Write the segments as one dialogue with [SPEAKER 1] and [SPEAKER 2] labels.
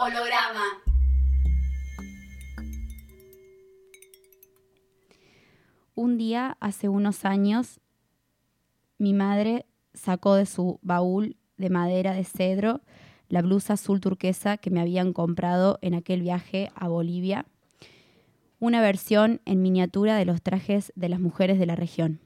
[SPEAKER 1] Holograma.
[SPEAKER 2] Un día, hace unos años, mi madre sacó de su baúl de madera de cedro la blusa azul turquesa que me habían comprado en aquel viaje a Bolivia, una versión en miniatura de los trajes de las mujeres de la región.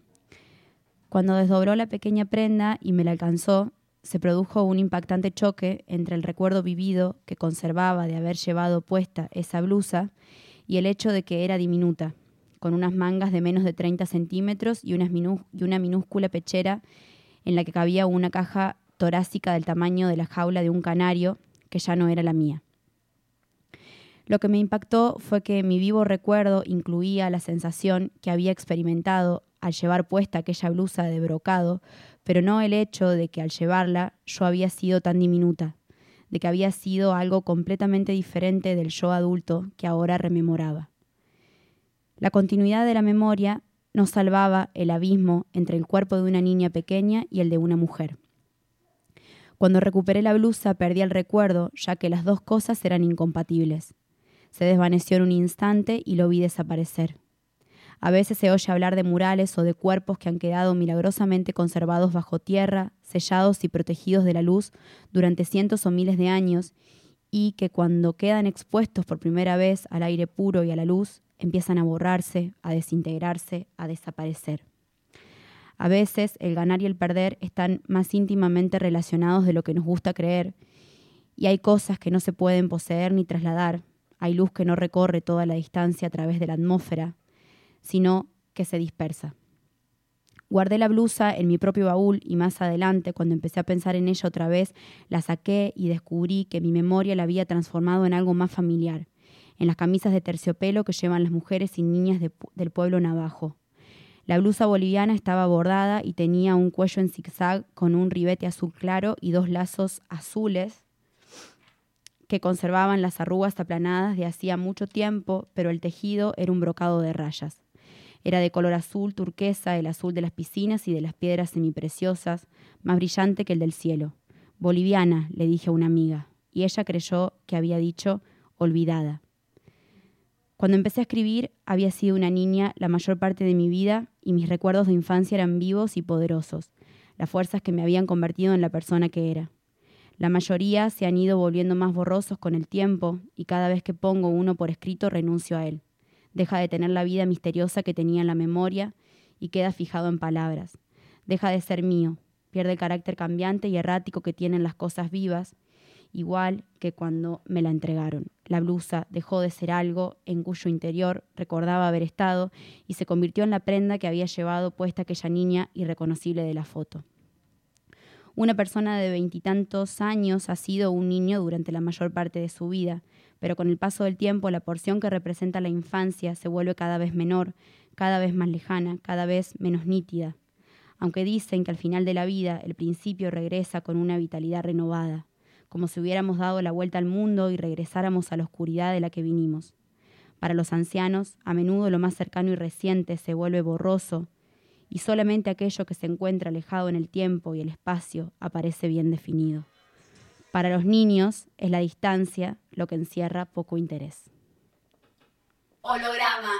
[SPEAKER 2] Cuando desdobló la pequeña prenda y me la alcanzó, se produjo un impactante choque entre el recuerdo vivido que conservaba de haber llevado puesta esa blusa y el hecho de que era diminuta, con unas mangas de menos de 30 centímetros y, una minúscula pechera en la que cabía una caja torácica del tamaño de la jaula de un canario, que ya no era la mía. Lo que me impactó fue que mi vivo recuerdo incluía la sensación que había experimentado al llevar puesta aquella blusa de brocado, pero no el hecho de que al llevarla yo había sido tan diminuta, de que había sido algo completamente diferente del yo adulto que ahora rememoraba. La continuidad de la memoria no salvaba el abismo entre el cuerpo de una niña pequeña y el de una mujer. Cuando recuperé la blusa perdí el recuerdo, ya que las dos cosas eran incompatibles. Se desvaneció en un instante y lo vi desaparecer. A veces se oye hablar de murales o de cuerpos que han quedado milagrosamente conservados bajo tierra, sellados y protegidos de la luz durante cientos o miles de años, y que cuando quedan expuestos por primera vez al aire puro y a la luz, empiezan a borrarse, a desintegrarse, a desaparecer. A veces el ganar y el perder están más íntimamente relacionados de lo que nos gusta creer, y hay cosas que no se pueden poseer ni trasladar, hay luz que no recorre toda la distancia a través de la atmósfera, sino que se dispersa. Guardé la blusa en mi propio baúl y más adelante, cuando empecé a pensar en ella otra vez, la saqué y descubrí que mi memoria la había transformado en algo más familiar, en las camisas de terciopelo que llevan las mujeres y niñas del pueblo navajo. La blusa boliviana estaba bordada y tenía un cuello en zigzag con un ribete azul claro y dos lazos azules que conservaban las arrugas aplanadas de hacía mucho tiempo, pero el tejido era un brocado de rayas. Era de color azul turquesa, el azul de las piscinas y de las piedras semipreciosas, más brillante que el del cielo. Boliviana, le dije a una amiga, y ella creyó que había dicho olvidada. Cuando empecé a escribir, había sido una niña la mayor parte de mi vida y mis recuerdos de infancia eran vivos y poderosos, las fuerzas que me habían convertido en la persona que era. La mayoría se han ido volviendo más borrosos con el tiempo y cada vez que pongo uno por escrito renuncio a él deja de tener la vida misteriosa que tenía en la memoria y queda fijado en palabras. Deja de ser mío, pierde el carácter cambiante y errático que tienen las cosas vivas, igual que cuando me la entregaron. La blusa dejó de ser algo en cuyo interior recordaba haber estado y se convirtió en la prenda que había llevado puesta aquella niña irreconocible de la foto. Una persona de veintitantos años ha sido un niño durante la mayor parte de su vida, pero con el paso del tiempo la porción que representa la infancia se vuelve cada vez menor, cada vez más lejana, cada vez menos nítida. Aunque dicen que al final de la vida el principio regresa con una vitalidad renovada, como si hubiéramos dado la vuelta al mundo y regresáramos a la oscuridad de la que vinimos. Para los ancianos, a menudo lo más cercano y reciente se vuelve borroso, y solamente aquello que se encuentra alejado en el tiempo y el espacio aparece bien definido. Para los niños es la distancia lo que encierra poco interés.
[SPEAKER 1] Holograma.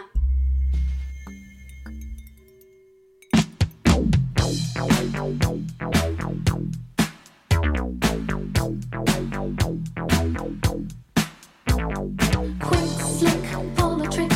[SPEAKER 1] Slick.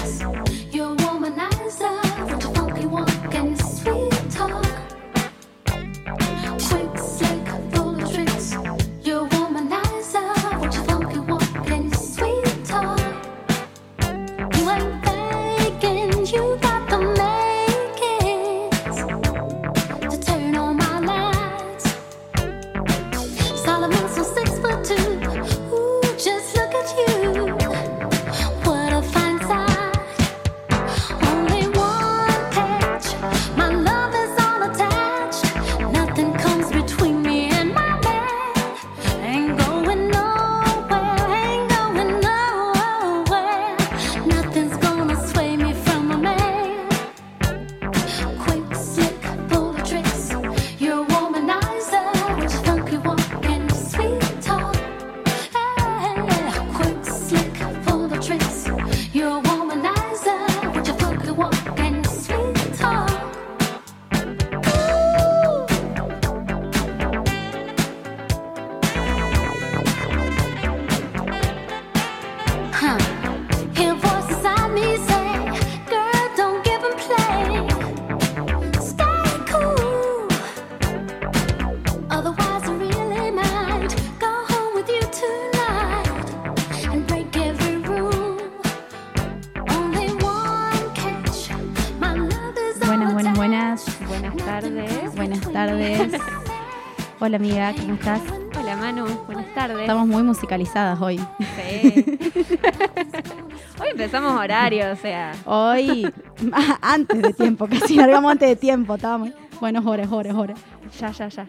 [SPEAKER 2] Hola amiga, ¿cómo estás?
[SPEAKER 3] Hola Manu, buenas tardes.
[SPEAKER 2] Estamos muy musicalizadas hoy.
[SPEAKER 3] Sí. hoy empezamos horario, o sea.
[SPEAKER 2] Hoy, antes de tiempo, casi largamos antes de tiempo. Estábamos. Bueno, horas, horas, horas.
[SPEAKER 3] Ya, ya, ya.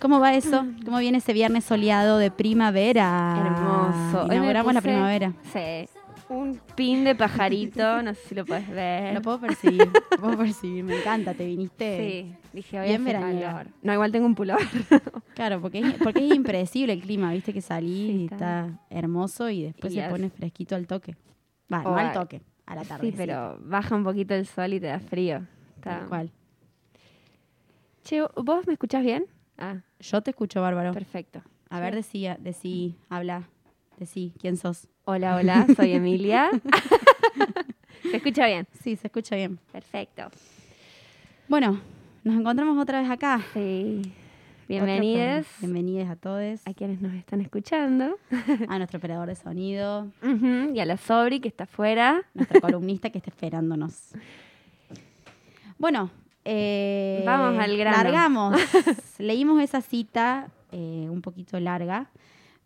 [SPEAKER 2] ¿Cómo va eso? ¿Cómo viene ese viernes soleado de primavera?
[SPEAKER 3] Hermoso.
[SPEAKER 2] Inauguramos la primavera.
[SPEAKER 3] Sí. Un pin de pajarito, no sé si lo puedes ver.
[SPEAKER 2] Lo puedo percibir, lo puedo percibir. Me encanta, te viniste.
[SPEAKER 3] Sí, dije hoy
[SPEAKER 2] Bien
[SPEAKER 3] calor. No, igual tengo un pullover.
[SPEAKER 2] Claro, porque es, porque es impredecible el clima, viste que salí
[SPEAKER 3] Sí,
[SPEAKER 2] y
[SPEAKER 3] está.
[SPEAKER 2] está hermoso y después
[SPEAKER 3] Y
[SPEAKER 2] se
[SPEAKER 3] es-
[SPEAKER 2] pone fresquito al toque. Va, no al toque, a la tarde.
[SPEAKER 3] sí, pero baja un poquito el sol y te da frío. Está-
[SPEAKER 2] Tal cual.
[SPEAKER 3] Che, ¿vos me escuchás bien? Ah,
[SPEAKER 2] Yo te escucho, Bárbaro.
[SPEAKER 3] perfecto.
[SPEAKER 2] A ver, decí, decí, habla, decí, ¿quién sos?
[SPEAKER 3] Hola, hola, soy Emilia. ¿Se escucha bien?
[SPEAKER 2] Sí, se escucha bien.
[SPEAKER 3] Perfecto.
[SPEAKER 2] Bueno, nos encontramos otra vez acá.
[SPEAKER 3] Sí. Bienvenidos.
[SPEAKER 2] Bienvenidos a todos.
[SPEAKER 3] a quienes nos están escuchando.
[SPEAKER 2] A nuestro operador de sonido,
[SPEAKER 3] Y a la Sobri que está afuera.
[SPEAKER 2] nuestra columnista que está esperándonos. Bueno, eh,
[SPEAKER 3] Vamos al grano.
[SPEAKER 2] Largamos. Leímos esa cita eh, un poquito larga,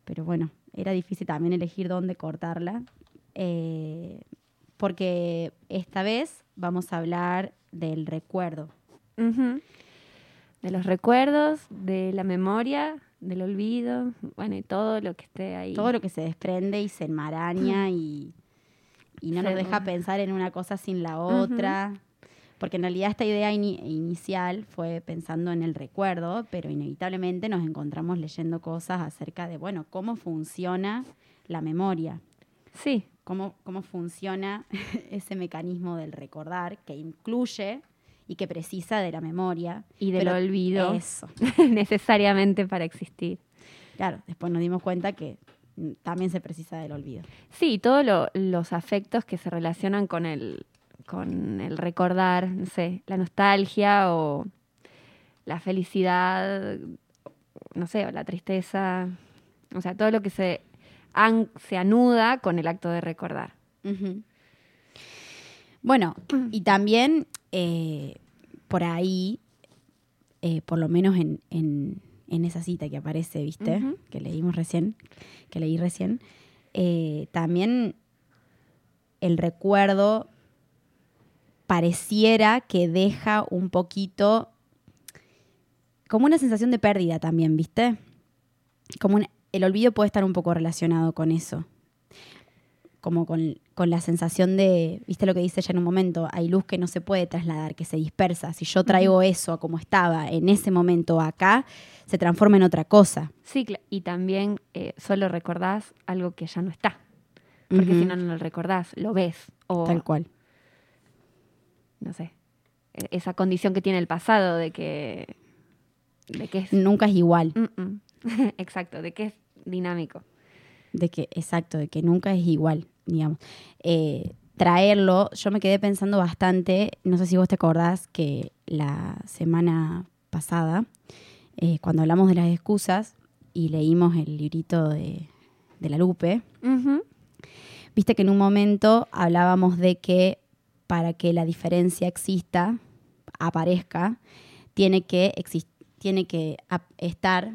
[SPEAKER 2] pero bueno, era difícil también elegir dónde cortarla. eh, porque esta vez vamos a hablar del recuerdo.
[SPEAKER 3] De los recuerdos, de la memoria, del olvido, bueno, y todo lo que esté ahí.
[SPEAKER 2] Todo lo que se desprende y se enmaraña y, y no
[SPEAKER 3] Se
[SPEAKER 2] nos deja pensar en una cosa sin la otra. Porque en realidad esta idea ini- inicial fue pensando en el recuerdo, pero inevitablemente nos encontramos leyendo cosas acerca de, bueno, cómo funciona la memoria,
[SPEAKER 3] Sí,
[SPEAKER 2] cómo, cómo funciona ese mecanismo del recordar que incluye y que precisa de la memoria.
[SPEAKER 3] y del olvido
[SPEAKER 2] Eso.
[SPEAKER 3] necesariamente para existir.
[SPEAKER 2] Claro, después nos dimos cuenta que también se precisa del olvido.
[SPEAKER 3] Sí, todos lo- los afectos que se relacionan con el, con el recordar, no sé, la nostalgia o la felicidad, no sé, o la tristeza, o sea, todo lo que se, an- se anuda con el acto de recordar.
[SPEAKER 2] Bueno, y también eh, por ahí, eh, por lo menos en, en- en esa cita que aparece, ¿viste? Que leímos recién, que leí recién, eh, también el recuerdo pareciera que deja un poquito como una sensación de pérdida también, ¿viste? Como un- el olvido puede estar un poco relacionado con eso como con, con la sensación de, viste lo que dice ella en un momento, hay luz que no se puede trasladar, que se dispersa. Si yo traigo eso a como estaba en ese momento acá, se transforma en otra cosa.
[SPEAKER 3] Sí, y también eh, solo recordás algo que ya no está, porque si no, no lo recordás, lo ves, o
[SPEAKER 2] Tal cual.
[SPEAKER 3] No sé, e- esa condición que tiene el pasado de que, de que es...
[SPEAKER 2] Nunca es igual.
[SPEAKER 3] Mm, mm. Exacto, de que es dinámico.
[SPEAKER 2] De que, exacto, de que nunca es igual, digamos. Eh, traerlo, yo me quedé pensando bastante, no sé si vos te acordás que la semana pasada, eh, cuando hablamos de las excusas y leímos el librito de, de la Lupe. Viste que en un momento hablábamos de que para que la diferencia exista, aparezca, tiene que, exis- tiene que estar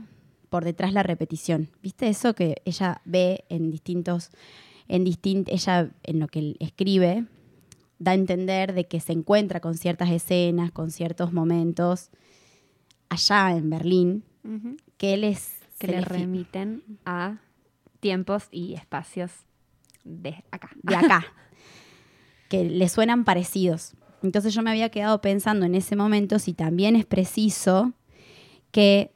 [SPEAKER 2] por detrás la repetición. ¿Viste eso que ella ve en distintos, en ella en lo que escribe, da a entender de que se encuentra con ciertas escenas, con ciertos momentos allá en Berlín, que él es
[SPEAKER 3] Que le remiten a tiempos y espacios de acá.
[SPEAKER 2] de acá, que le suenan parecidos. Entonces yo me había quedado pensando en ese momento si también es preciso que,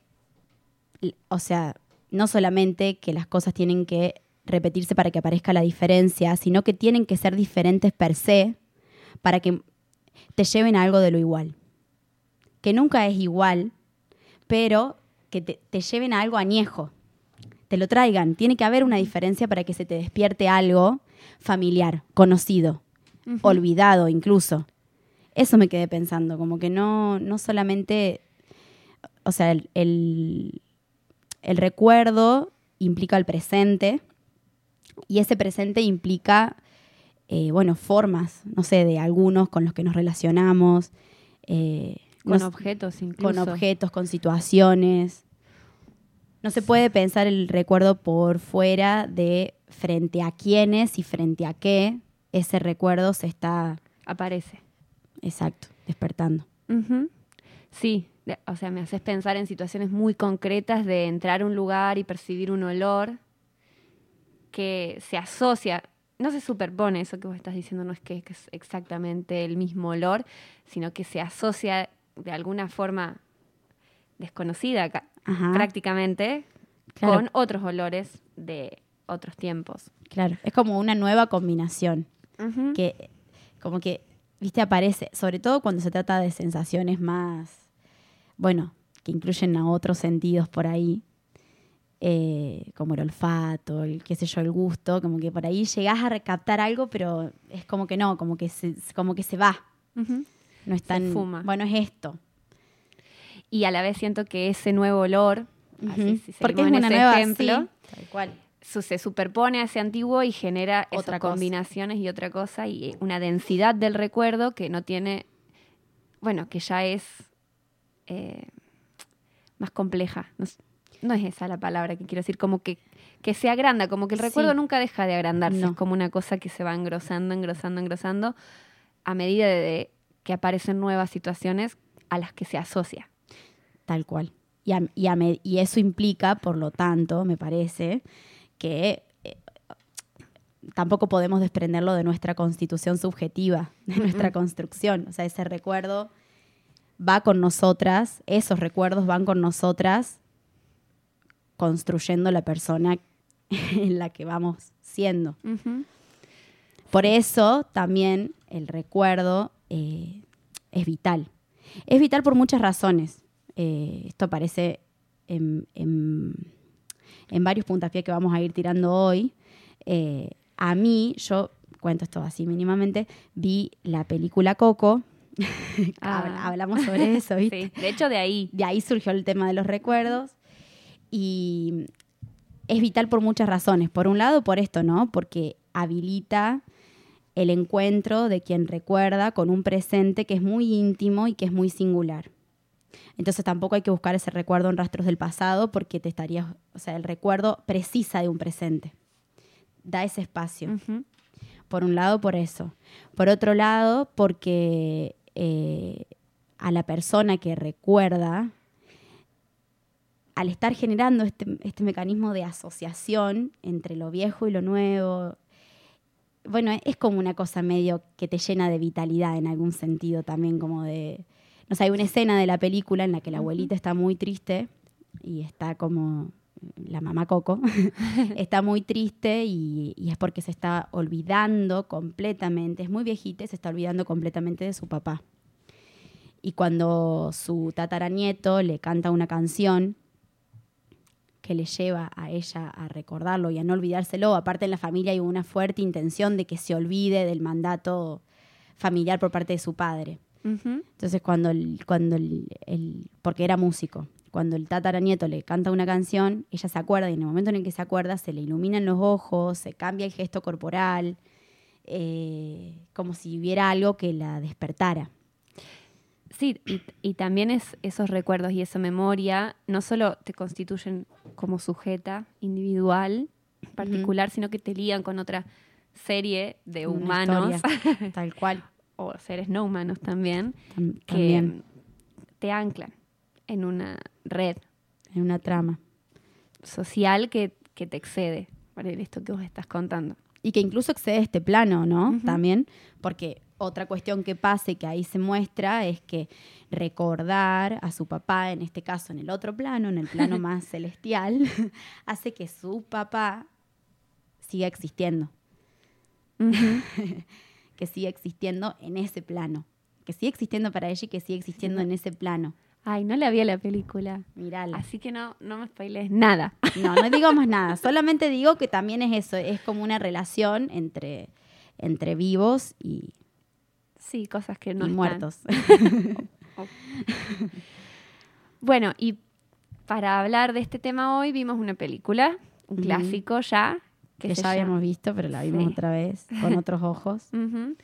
[SPEAKER 2] o sea, no solamente que las cosas tienen que repetirse para que aparezca la diferencia, sino que tienen que ser diferentes per se para que te lleven a algo de lo igual. Que nunca es igual, pero que te, te lleven a algo añejo, te lo traigan. Tiene que haber una diferencia para que se te despierte algo familiar, conocido, Olvidado incluso. Eso me quedé pensando, como que no, no solamente, o sea, el, el- el recuerdo implica el presente y ese presente implica, eh, bueno, formas, no sé, de algunos con los que nos relacionamos, eh,
[SPEAKER 3] Con objetos incluso.
[SPEAKER 2] con objetos, con situaciones. No se puede pensar el recuerdo por fuera de frente a quiénes y frente a qué ese recuerdo se está,
[SPEAKER 3] Aparece.
[SPEAKER 2] exacto, despertando.
[SPEAKER 3] Sí, o sea, me haces pensar en situaciones muy concretas de entrar a un lugar y percibir un olor que se asocia, no se superpone, eso que vos estás diciendo no es que, que es exactamente el mismo olor, sino que se asocia de alguna forma desconocida
[SPEAKER 2] Ajá,
[SPEAKER 3] prácticamente
[SPEAKER 2] Claro.
[SPEAKER 3] con otros olores de otros tiempos.
[SPEAKER 2] claro. Es como una nueva combinación Que como que, viste, aparece, sobre todo cuando se trata de sensaciones más, bueno, que incluyen a otros sentidos por ahí, eh, como el olfato, el qué sé yo, el gusto, como que por ahí llegás a recaptar algo, pero es como que no, como que se, como que se va, no es tan,
[SPEAKER 3] fuma.
[SPEAKER 2] bueno, es esto.
[SPEAKER 3] Y a la vez siento que ese nuevo olor, así, si
[SPEAKER 2] Porque es una
[SPEAKER 3] ese
[SPEAKER 2] nueva,
[SPEAKER 3] ejemplo,
[SPEAKER 2] sí, tal cual.
[SPEAKER 3] Su- se superpone a ese antiguo y genera
[SPEAKER 2] Otra
[SPEAKER 3] esas
[SPEAKER 2] cosa.
[SPEAKER 3] combinaciones y otra cosa y una densidad del recuerdo que no tiene, bueno, que ya es eh, más compleja. No, es esa la palabra que quiero decir, como que, que se agranda, como que el
[SPEAKER 2] Sí.
[SPEAKER 3] recuerdo nunca deja de agrandarse,
[SPEAKER 2] No.
[SPEAKER 3] es como una cosa que se va engrosando, engrosando, engrosando a medida de, de que aparecen nuevas situaciones a las que se asocia.
[SPEAKER 2] Tal cual. Y, a- y a me- y eso implica, por lo tanto, me parece, que eh, tampoco podemos desprenderlo de nuestra constitución subjetiva, de nuestra construcción. O sea, ese recuerdo va con nosotras, esos recuerdos van con nosotras construyendo la persona en la que vamos siendo. Por eso también el recuerdo eh, es vital. Es vital por muchas razones. Eh, esto aparece en, en- en varios puntapiés que vamos a ir tirando hoy. Eh, a mí, yo cuento esto así mínimamente, vi la película Coco.
[SPEAKER 3] Ah.
[SPEAKER 2] Habl- Hablamos sobre eso, ¿viste?
[SPEAKER 3] Sí, de hecho de ahí.
[SPEAKER 2] De ahí surgió el tema de los recuerdos. Y es vital por muchas razones. Por un lado, por esto, ¿no? Porque habilita el encuentro de quien recuerda con un presente que es muy íntimo y que es muy singular. Entonces tampoco hay que buscar ese recuerdo en rastros del pasado porque te estarías, o sea, el recuerdo precisa de un presente. Da ese espacio. Por un lado, por eso. Por otro lado, porque eh, a la persona que recuerda, al estar generando este, este mecanismo de asociación entre lo viejo y lo nuevo, bueno, es como una cosa medio que te llena de vitalidad en algún sentido también, como de... No sé, hay una escena de la película en la que la abuelita está muy triste y está como la mamá Coco, está muy triste y, y es porque se está olvidando completamente, es muy viejita y se está olvidando completamente de su papá. Y cuando su tataranieto le canta una canción que le lleva a ella a recordarlo y a no olvidárselo, aparte en la familia hay una fuerte intención de que se olvide del mandato familiar por parte de su padre. Entonces cuando el, cuando el, el- porque era músico, cuando el tataranieto le canta una canción, ella se acuerda y en el momento en el que se acuerda se le iluminan los ojos, se cambia el gesto corporal, eh, como si hubiera algo que la despertara.
[SPEAKER 3] Sí, y, y también es esos recuerdos y esa memoria no solo te constituyen como sujeta individual, particular, sino que te ligan con otra serie de
[SPEAKER 2] Una
[SPEAKER 3] humanos
[SPEAKER 2] historia, tal cual.
[SPEAKER 3] O seres no humanos también,
[SPEAKER 2] tam-
[SPEAKER 3] que te anclan en una red
[SPEAKER 2] en una trama.
[SPEAKER 3] social que, que te excede, para esto que vos estás contando.
[SPEAKER 2] Y que incluso excede este plano, ¿no? También, porque otra cuestión que pasa y que ahí se muestra es que recordar a su papá, en este caso en el otro plano, en el plano más celestial, hace que su papá siga existiendo, que siga existiendo en ese plano, que siga existiendo para ella y que siga existiendo en ese plano.
[SPEAKER 3] Ay, no la vi a la película,
[SPEAKER 2] Mirala.
[SPEAKER 3] así que no, no me spoilees nada.
[SPEAKER 2] No, no digo más nada. Solamente digo que también es eso, es como una relación entre, entre vivos y,
[SPEAKER 3] Sí, cosas que no
[SPEAKER 2] y
[SPEAKER 3] están.
[SPEAKER 2] muertos.
[SPEAKER 3] Bueno, y para hablar de este tema hoy vimos una película, un clásico ya,
[SPEAKER 2] que
[SPEAKER 3] que,
[SPEAKER 2] ya habíamos visto, pero la vimos
[SPEAKER 3] Sí.
[SPEAKER 2] otra vez con otros ojos.
[SPEAKER 3] Ujú.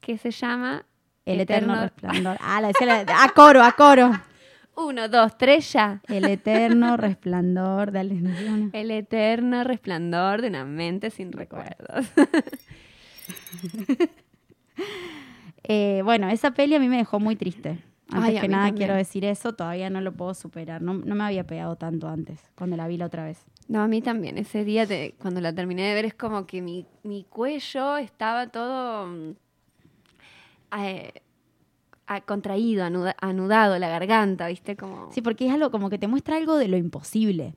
[SPEAKER 3] que se llama
[SPEAKER 2] El eterno,
[SPEAKER 3] Eterno-
[SPEAKER 2] resplandor. Ah, la decía la- a coro, a coro.
[SPEAKER 3] Uno, dos, tres, ya.
[SPEAKER 2] El eterno resplandor de Aleluya.
[SPEAKER 3] El eterno resplandor de una mente sin recuerdos.
[SPEAKER 2] Eh, bueno, esa peli a mí me dejó muy triste. Antes
[SPEAKER 3] Ay,
[SPEAKER 2] que nada
[SPEAKER 3] también.
[SPEAKER 2] quiero decir eso, todavía no lo puedo superar. No, no me había pegado tanto antes, cuando la vi la otra vez.
[SPEAKER 3] No, a mí también. Ese día, te- cuando la terminé de ver, es como que mi, mi cuello estaba todo mm, eh, contraído, anuda- anudado, la garganta, ¿viste? Como...
[SPEAKER 2] Sí, porque es algo como que te muestra algo de lo imposible.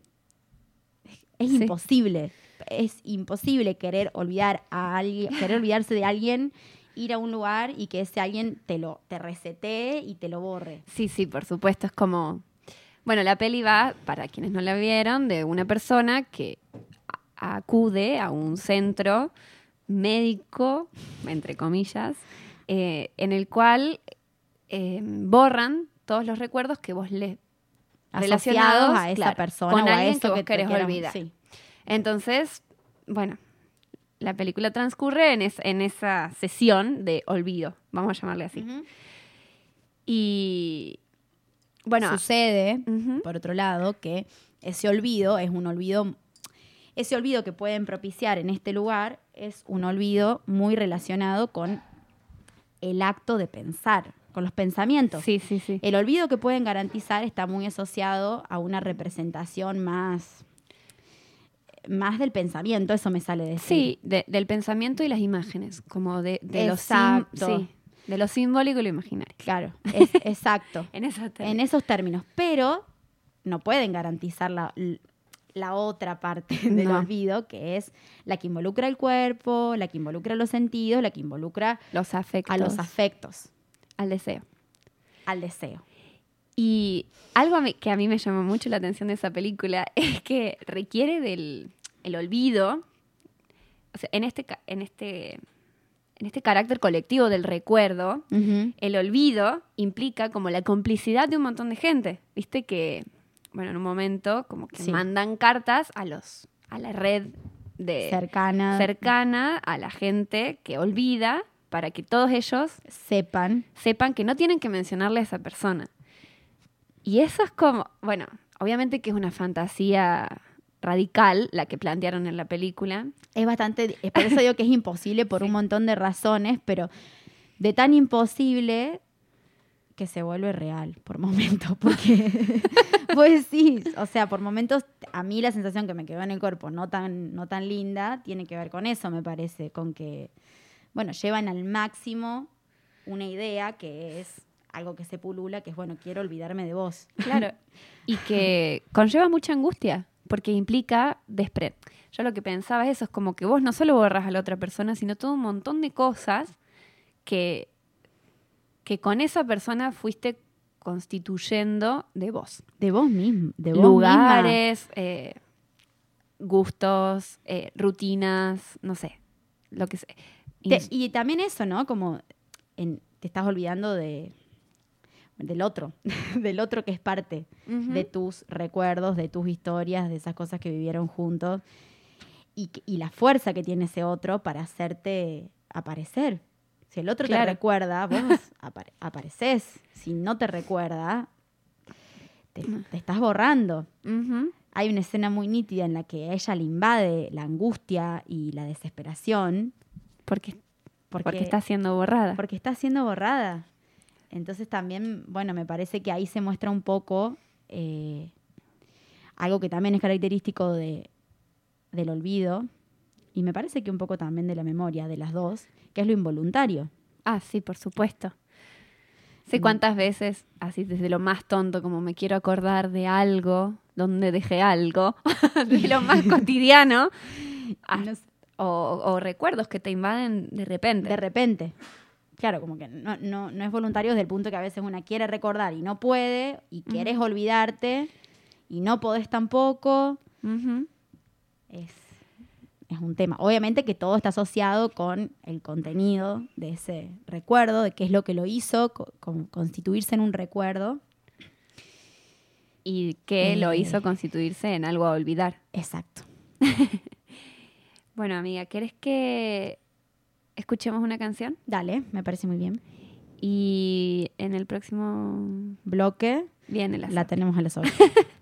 [SPEAKER 2] Es
[SPEAKER 3] Sí.
[SPEAKER 2] imposible. Es imposible querer olvidar a alguien, querer olvidarse de alguien, ir a un lugar y que ese alguien te lo te resetee y te lo borre.
[SPEAKER 3] Sí, sí, por supuesto. Es como. Bueno, la peli va, para quienes no la vieron, de una persona que acude a un centro médico, entre comillas, eh, en el cual eh, borran todos los recuerdos que vos le relacionados
[SPEAKER 2] a esa
[SPEAKER 3] claro,
[SPEAKER 2] persona
[SPEAKER 3] con
[SPEAKER 2] o a
[SPEAKER 3] alguien
[SPEAKER 2] eso
[SPEAKER 3] que vos querés
[SPEAKER 2] quieran-
[SPEAKER 3] olvidar.
[SPEAKER 2] sí.
[SPEAKER 3] Entonces, bueno, la película transcurre en, es- en esa sesión de olvido, vamos a llamarle así. Y bueno,
[SPEAKER 2] Sucede, por otro lado, que ese olvido es un olvido, ese olvido que pueden propiciar en este lugar es un olvido muy relacionado con el acto de pensar, con los pensamientos.
[SPEAKER 3] sí, sí, sí.
[SPEAKER 2] El olvido que pueden garantizar está muy asociado a una representación más, más del pensamiento, eso me sale de
[SPEAKER 3] Sí, de- del pensamiento y las imágenes, como de, de lo sim- sí, de lo simbólico y lo imaginario.
[SPEAKER 2] Claro, es, exacto.
[SPEAKER 3] En esos
[SPEAKER 2] en
[SPEAKER 3] términos.
[SPEAKER 2] esos términos, pero no pueden garantizar la, la otra parte del
[SPEAKER 3] No.
[SPEAKER 2] olvido, que es la que involucra el cuerpo, la que involucra los sentidos, la que involucra
[SPEAKER 3] los afectos,
[SPEAKER 2] a los afectos,
[SPEAKER 3] al deseo.
[SPEAKER 2] al deseo.
[SPEAKER 3] Y algo que a mí me llamó mucho la atención de esa película es que requiere del el olvido, o sea, en este, en este, en este carácter colectivo del recuerdo, el olvido implica como la complicidad de un montón de gente. Viste que, bueno, en un momento como que
[SPEAKER 2] Sí.
[SPEAKER 3] mandan cartas a los, a la red de
[SPEAKER 2] Cercana,
[SPEAKER 3] cercana a la gente que olvida para que todos ellos
[SPEAKER 2] sepan.
[SPEAKER 3] sepan que no tienen que mencionarle a esa persona. Y eso es como, bueno, obviamente que es una fantasía radical la que plantearon en la película.
[SPEAKER 2] Es bastante, es por eso digo que es imposible por un montón de razones, pero de tan imposible que se vuelve real por momentos, porque pues sí, o sea, por momentos a mí la sensación que me quedó en el cuerpo no tan no tan linda tiene que ver con eso, me parece, con que bueno, llevan al máximo una idea que es algo que se pulula, que es bueno, quiero olvidarme de vos.
[SPEAKER 3] Claro. y que conlleva mucha angustia, porque implica despre. Yo lo que pensaba es eso, es como que vos no solo borras a la otra persona, sino todo un montón de cosas que, que con esa persona fuiste constituyendo de vos.
[SPEAKER 2] De vos mismo, de vos
[SPEAKER 3] lugares, eh, gustos, eh, rutinas, no sé, lo que.
[SPEAKER 2] Te- y también eso, ¿no? Como en- te estás olvidando de del otro, del otro que es parte de tus recuerdos, de tus historias, de esas cosas que vivieron juntos y, la fuerza que tiene ese otro para hacerte aparecer. Si el otro
[SPEAKER 3] Claro.
[SPEAKER 2] te recuerda, vos apare- apareces. Si no te recuerda, te, te estás borrando. Hay una escena muy nítida en la que a ella le invade la angustia y la desesperación
[SPEAKER 3] porque,
[SPEAKER 2] porque,
[SPEAKER 3] porque está siendo borrada.
[SPEAKER 2] porque está siendo borrada. Entonces también, bueno, me parece que ahí se muestra un poco eh, algo que también es característico de, del olvido y me parece que un poco también de la memoria de las dos, que es lo involuntario.
[SPEAKER 3] Ah, sí, por supuesto. Sé
[SPEAKER 2] Mm.
[SPEAKER 3] cuántas veces, así desde lo más tonto, como me quiero acordar de algo, donde dejé algo, de lo más cotidiano, o, o recuerdos que te invaden de repente.
[SPEAKER 2] de repente. Claro, como que no, no, no es voluntario desde el punto que a veces una quiere recordar y no puede, y quieres olvidarte y no podés tampoco. Es, es un tema. Obviamente que todo está asociado con el contenido de ese recuerdo, de qué es lo que lo hizo, co- con- constituirse en un recuerdo.
[SPEAKER 3] Y lo
[SPEAKER 2] Eh.
[SPEAKER 3] hizo constituirse en algo a olvidar.
[SPEAKER 2] Exacto.
[SPEAKER 3] Bueno, amiga, ¿querés que escuchemos una canción.
[SPEAKER 2] Dale, me parece muy bien.
[SPEAKER 3] Y en el próximo
[SPEAKER 4] bloque
[SPEAKER 3] viene la,
[SPEAKER 4] la tenemos a las.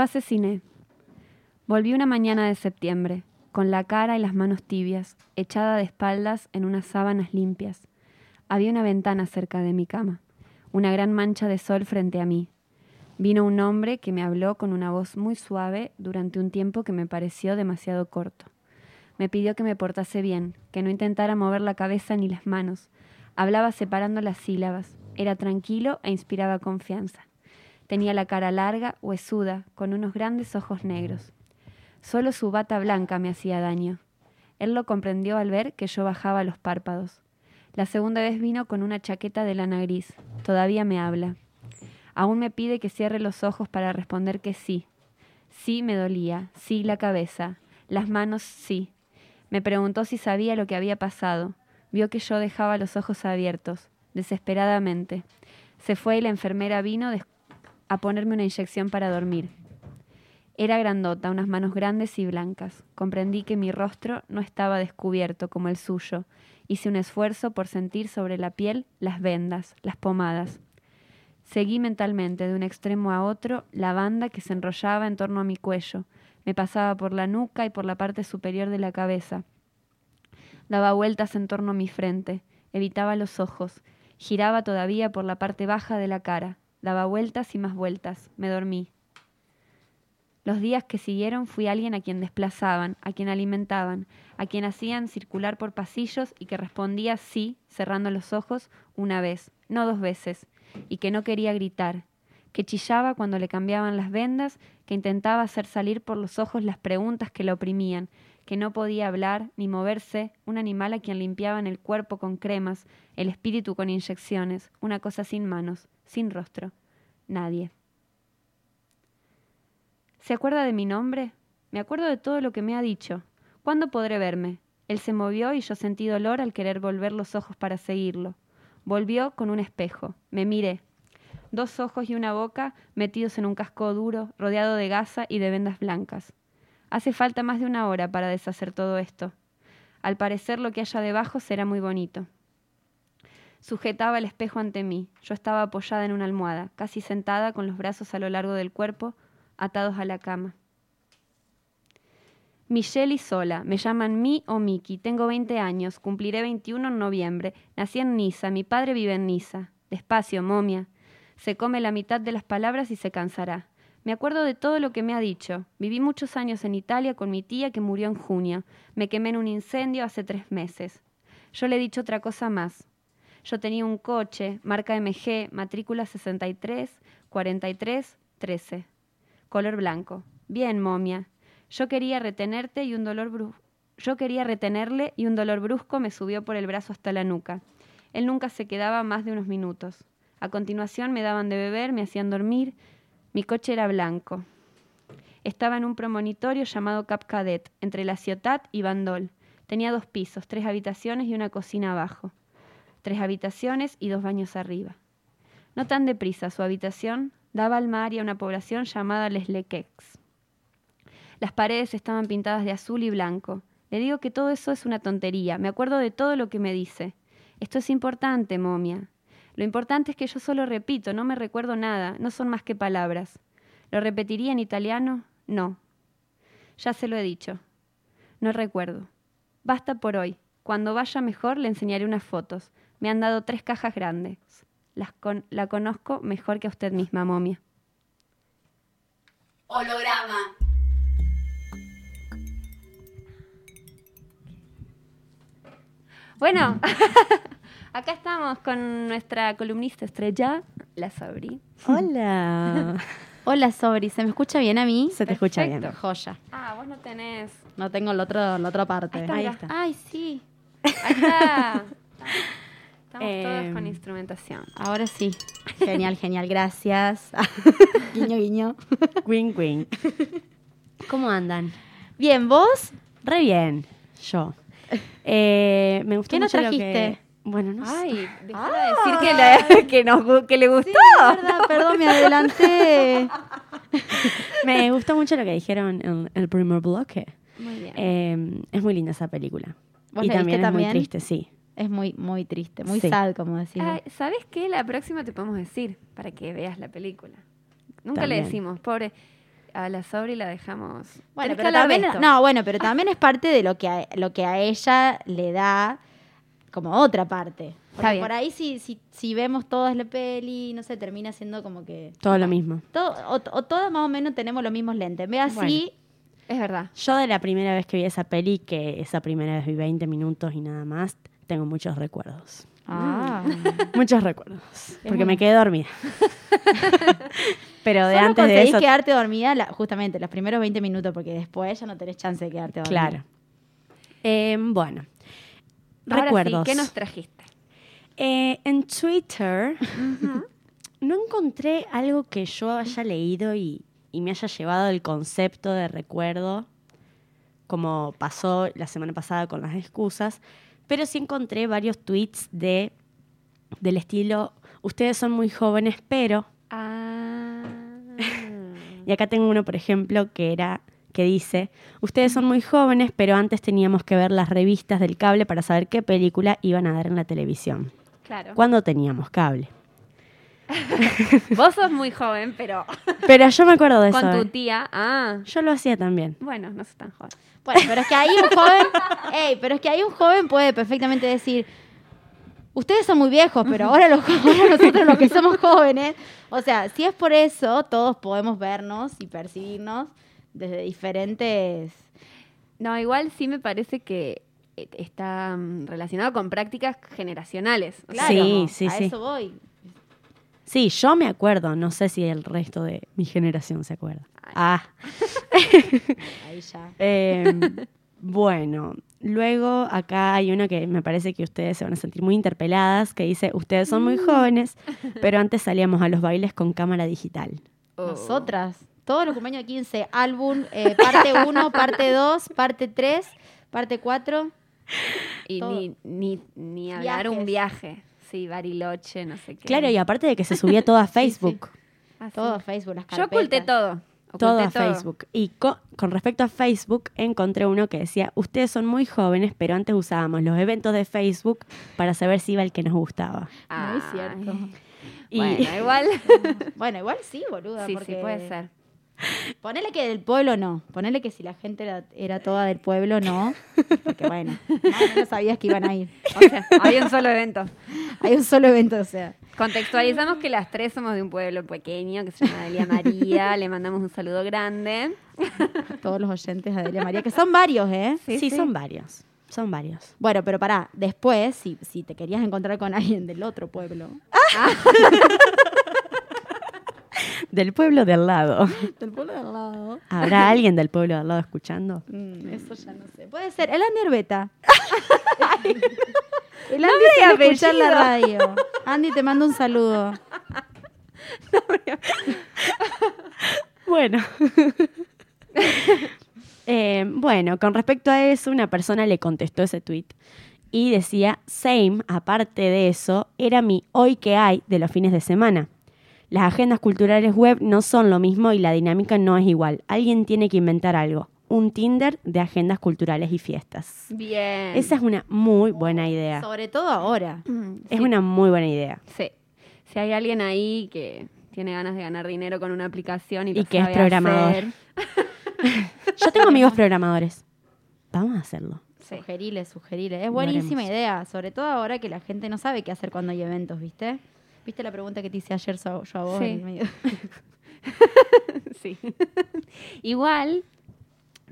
[SPEAKER 3] Asesiné. Volví una mañana de septiembre, con la cara y las manos tibias, echada de espaldas en unas sábanas limpias. Había una ventana cerca de mi cama, una gran mancha de sol frente a mí. Vino un hombre que me habló con una voz muy suave durante un tiempo que me pareció demasiado corto. Me pidió que me portase bien, que no intentara mover la cabeza ni las manos. Hablaba separando las sílabas, era tranquilo e inspiraba confianza. Tenía la cara larga, huesuda, con unos grandes ojos negros. Solo su bata blanca me hacía daño. Él lo comprendió al ver que yo bajaba los párpados. La segunda vez vino con una chaqueta de lana gris. Todavía me habla. Aún me pide que cierre los ojos para responder que sí. Sí me dolía, sí la cabeza, las manos sí. Me preguntó si sabía lo que había pasado. Vio que yo dejaba los ojos abiertos, desesperadamente. Se fue y la enfermera vino a ponerme una inyección para dormir. Era grandota, unas manos grandes y blancas. Comprendí que mi rostro no estaba descubierto como el suyo. Hice un esfuerzo por sentir sobre la piel las vendas, las pomadas. Seguí mentalmente de un extremo a otro la banda que se enrollaba en torno a mi cuello. Me pasaba por la nuca y por la parte superior de la cabeza. Daba vueltas en torno a mi frente, evitaba los ojos, giraba todavía por la parte baja de la cara, daba vueltas y más vueltas. Me dormí. Los días que siguieron fui alguien a quien desplazaban, a quien alimentaban, a quien hacían circular por pasillos y que respondía sí, cerrando los ojos, una vez, no dos veces, y que no quería gritar, que chillaba cuando le cambiaban las vendas, que intentaba hacer salir por los ojos las preguntas que la oprimían, que no podía hablar ni moverse, un animal a quien limpiaban el cuerpo con cremas, el espíritu con inyecciones, una cosa sin manos, sin rostro, nadie. ¿Se acuerda de mi nombre? Me acuerdo de todo lo que me ha dicho. ¿Cuándo podré verme? Él se movió y yo sentí dolor al querer volver los ojos para seguirlo. Volvió con un espejo. Me miré. Dos ojos y una boca metidos en un casco duro, rodeado de gasa y de vendas blancas. Hace falta más de una hora para deshacer todo esto. Al parecer lo que haya debajo será muy bonito. Sujetaba el espejo ante mí. Yo estaba apoyada en una almohada, casi sentada con los brazos a lo largo del cuerpo, atados a la cama. Michelle y Sola, me llaman Mi o Miki, tengo 20 años, cumpliré 21 en noviembre, nací en Niza, mi padre vive en Niza. Despacio, momia. Se come la mitad de las palabras y se cansará. Me acuerdo de todo lo que me ha dicho. Viví muchos años en Italia con mi tía que murió en junio. Me quemé en un incendio hace tres meses. Yo le he dicho otra cosa más. Yo tenía un coche, marca MG, matrícula 63, 43, 13 color blanco. Bien, momia. Yo quería retenerte y un dolor bru- Yo quería retenerle y un dolor brusco me subió por el brazo hasta la nuca. Él nunca se quedaba más de unos minutos. A continuación me daban de beber, me hacían dormir. Mi coche era blanco. Estaba en un promonitorio llamado Cap Cadet, entre La Ciotat y Bandol. Tenía dos pisos, tres habitaciones y una cocina abajo. Tres habitaciones y dos baños arriba. No tan deprisa, su habitación daba al mar y a una población llamada Les Lequex. Las paredes estaban pintadas de azul y blanco. Le digo que todo eso es una tontería. Me acuerdo de todo lo que me dice. Esto es importante, momia. Lo importante es que yo solo repito, no me recuerdo nada, no son más que palabras. ¿Lo repetiría en italiano? No. Ya se lo he dicho. No recuerdo. Basta por hoy. Cuando vaya mejor le enseñaré unas fotos. Me han dado tres cajas grandes. Las con- la conozco mejor que a usted misma, momia.
[SPEAKER 2] Holograma.
[SPEAKER 3] Bueno, acá estamos con nuestra columnista estrella, la Sabri.
[SPEAKER 5] Hola.
[SPEAKER 2] Hola, Sobri. ¿Se me escucha bien a mí?
[SPEAKER 5] Se te escucha bien.
[SPEAKER 2] Joya.
[SPEAKER 3] Ah, vos no tenés.
[SPEAKER 2] No tengo la, otro, la otra parte.
[SPEAKER 3] Ahí está,
[SPEAKER 5] Ahí está.
[SPEAKER 2] Ay, sí.
[SPEAKER 3] Ahí está. Estamos todos
[SPEAKER 5] Em,
[SPEAKER 3] con instrumentación.
[SPEAKER 2] Ahora sí. Genial, genial. Gracias. guiño, guiño.
[SPEAKER 5] Wing wing. ¿Cómo andan?
[SPEAKER 2] Bien, ¿vos?
[SPEAKER 5] Re bien. Yo. Eh, me gustó
[SPEAKER 2] ¿Qué nos
[SPEAKER 5] que-
[SPEAKER 2] trajiste?
[SPEAKER 5] Bueno, no sé.
[SPEAKER 3] Ay, déjala decir que, le- que, nos, gu- que le gustó.
[SPEAKER 2] Sí, verdad, perdón, me adelanté.
[SPEAKER 5] Me gustó mucho lo que dijeron en el primer bloque.
[SPEAKER 3] Muy bien.
[SPEAKER 5] Eh, es muy linda esa película.
[SPEAKER 2] ¿Vos
[SPEAKER 5] Y también es muy
[SPEAKER 2] también?
[SPEAKER 5] triste, sí.
[SPEAKER 2] Es muy, muy triste, muy
[SPEAKER 5] Sí.
[SPEAKER 2] sad, como decimos.
[SPEAKER 3] ¿Sabes qué? La próxima te podemos decir para que veas la película. Nunca le decimos, pobre. A la Sobri la dejamos.
[SPEAKER 2] Bueno, pero también, no, bueno, pero también es parte de lo que a, lo que a ella le da como otra parte. Porque por ahí si, si, si vemos todas la peli, no sé, termina siendo como que...
[SPEAKER 5] Todo lo mismo.
[SPEAKER 2] Todo, o, o todas más o menos tenemos los mismos lentes. Ve así,
[SPEAKER 3] Es verdad.
[SPEAKER 5] Yo de la primera vez que vi esa peli, que esa primera vez vi 20 minutos y nada más, tengo muchos recuerdos.
[SPEAKER 2] ah,
[SPEAKER 5] Muchos recuerdos. Porque me quedé dormida. Pero de
[SPEAKER 2] solo
[SPEAKER 5] antes de eso.
[SPEAKER 2] quedarte dormida la- justamente los primeros 20 minutos, porque después ya no tenés chance de quedarte dormida.
[SPEAKER 5] Claro. Eh, bueno.
[SPEAKER 3] Ahora sí,
[SPEAKER 5] recuerdos.
[SPEAKER 3] ¿Qué nos trajiste?
[SPEAKER 5] Eh, en Twitter no encontré algo que yo haya leído y, y me haya llevado el concepto de recuerdo, como pasó la semana pasada con las excusas, pero sí encontré varios tweets de, del estilo, ustedes son muy jóvenes, pero...
[SPEAKER 3] Ah.
[SPEAKER 5] Y acá tengo uno, por ejemplo, que era que dice, ustedes son muy jóvenes, pero antes teníamos que ver las revistas del cable para saber qué película iban a dar en la televisión.
[SPEAKER 3] Claro.
[SPEAKER 5] Cuando teníamos cable.
[SPEAKER 3] Vos sos muy joven, pero
[SPEAKER 5] Pero yo me acuerdo de eso.
[SPEAKER 3] con tu
[SPEAKER 5] ¿eh?
[SPEAKER 3] tía. Ah.
[SPEAKER 5] Yo lo hacía también.
[SPEAKER 3] Bueno, no sos tan joven.
[SPEAKER 2] Bueno, pero es que ahí un joven, ey, pero es que ahí un joven puede perfectamente decir, ustedes son muy viejos, pero ahora, los, ahora nosotros los que somos jóvenes, o sea, si es por eso, todos podemos vernos y percibirnos desde diferentes...
[SPEAKER 3] No, igual sí me parece que eh, está mm, relacionado con prácticas generacionales.
[SPEAKER 2] Claro,
[SPEAKER 5] Sí, sí,
[SPEAKER 2] a
[SPEAKER 5] sí.
[SPEAKER 2] eso voy.
[SPEAKER 5] Sí, yo me acuerdo. No sé si el resto de mi generación se acuerda. Ah.
[SPEAKER 2] Ahí ya.
[SPEAKER 5] Eh, bueno, luego acá hay uno que me parece que ustedes se van a sentir muy interpeladas, que dice, ustedes son muy jóvenes, pero antes salíamos a los bailes con cámara digital.
[SPEAKER 3] oh.
[SPEAKER 2] Nosotras, todos los cumpleaños de 15, álbum, eh, parte 1, parte 2, parte 3, parte 4.
[SPEAKER 3] Y ni, ni, ni hablar un viaje. Sí, Bariloche, no sé qué.
[SPEAKER 5] Claro, y aparte de que se subía todo a Facebook.
[SPEAKER 3] Ah, sí.
[SPEAKER 2] Todo Facebook, las
[SPEAKER 3] Yo oculté todo.
[SPEAKER 5] Todo
[SPEAKER 3] Oculté
[SPEAKER 5] a Facebook. Y co- con respecto a Facebook, encontré uno que decía, ustedes son muy jóvenes, pero antes usábamos los eventos de Facebook para saber si iba el que nos gustaba.
[SPEAKER 2] Muy
[SPEAKER 3] Ay.
[SPEAKER 2] cierto.
[SPEAKER 5] Y
[SPEAKER 3] Bueno, igual.
[SPEAKER 2] Bueno, igual sí, boluda.
[SPEAKER 3] sí,
[SPEAKER 2] porque
[SPEAKER 3] sí, puede ser.
[SPEAKER 2] Ponele que del pueblo no. Ponele que si la gente era, era toda del pueblo, no. Porque bueno, más o menos sabías que iban a ir.
[SPEAKER 3] O sea, hay un solo evento.
[SPEAKER 2] Hay un solo evento, o sea.
[SPEAKER 3] Contextualizamos que las tres somos de un pueblo pequeño que se llama Delia María. Le mandamos un saludo grande.
[SPEAKER 2] Todos los oyentes de Adelia María, que son varios, ¿eh?
[SPEAKER 5] sí, son varios. Son varios.
[SPEAKER 2] Bueno, pero pará, después, si, si te querías encontrar con alguien del otro pueblo,
[SPEAKER 5] Del pueblo de al lado.
[SPEAKER 2] del pueblo de al lado,
[SPEAKER 5] ¿Habrá alguien del pueblo de al lado escuchando?
[SPEAKER 2] mm, eso ya no sé. Puede ser el Andy Herbeta. el Andy suele escuchar la radio. Andy, te mando un saludo.
[SPEAKER 5] Bueno. Eh, bueno, con respecto a eso, una persona le contestó ese tweet y decía, same, aparte de eso, era mi hoy que hay de los fines de semana. Las agendas culturales web no son lo mismo y la dinámica no es igual. Alguien tiene que inventar algo. Un Tinder de agendas culturales y fiestas.
[SPEAKER 3] Bien.
[SPEAKER 5] Esa es una muy buena idea.
[SPEAKER 2] Sobre todo ahora.
[SPEAKER 3] Mm,
[SPEAKER 5] Es
[SPEAKER 3] sí,
[SPEAKER 5] una muy buena idea.
[SPEAKER 3] Sí. Si hay alguien ahí que tiene ganas de ganar dinero con una aplicación y,
[SPEAKER 5] Y que es programador.
[SPEAKER 3] hacer,
[SPEAKER 5] Yo tengo amigos programadores. Vamos a hacerlo.
[SPEAKER 3] sí.
[SPEAKER 2] Sugerile, sugerile. Es buenísima idea, sobre todo ahora que la gente no sabe qué hacer cuando hay eventos, ¿viste? ¿Viste la pregunta que te hice ayer so- yo a vos?
[SPEAKER 3] Sí.
[SPEAKER 2] en medio?
[SPEAKER 3] Sí. Igual,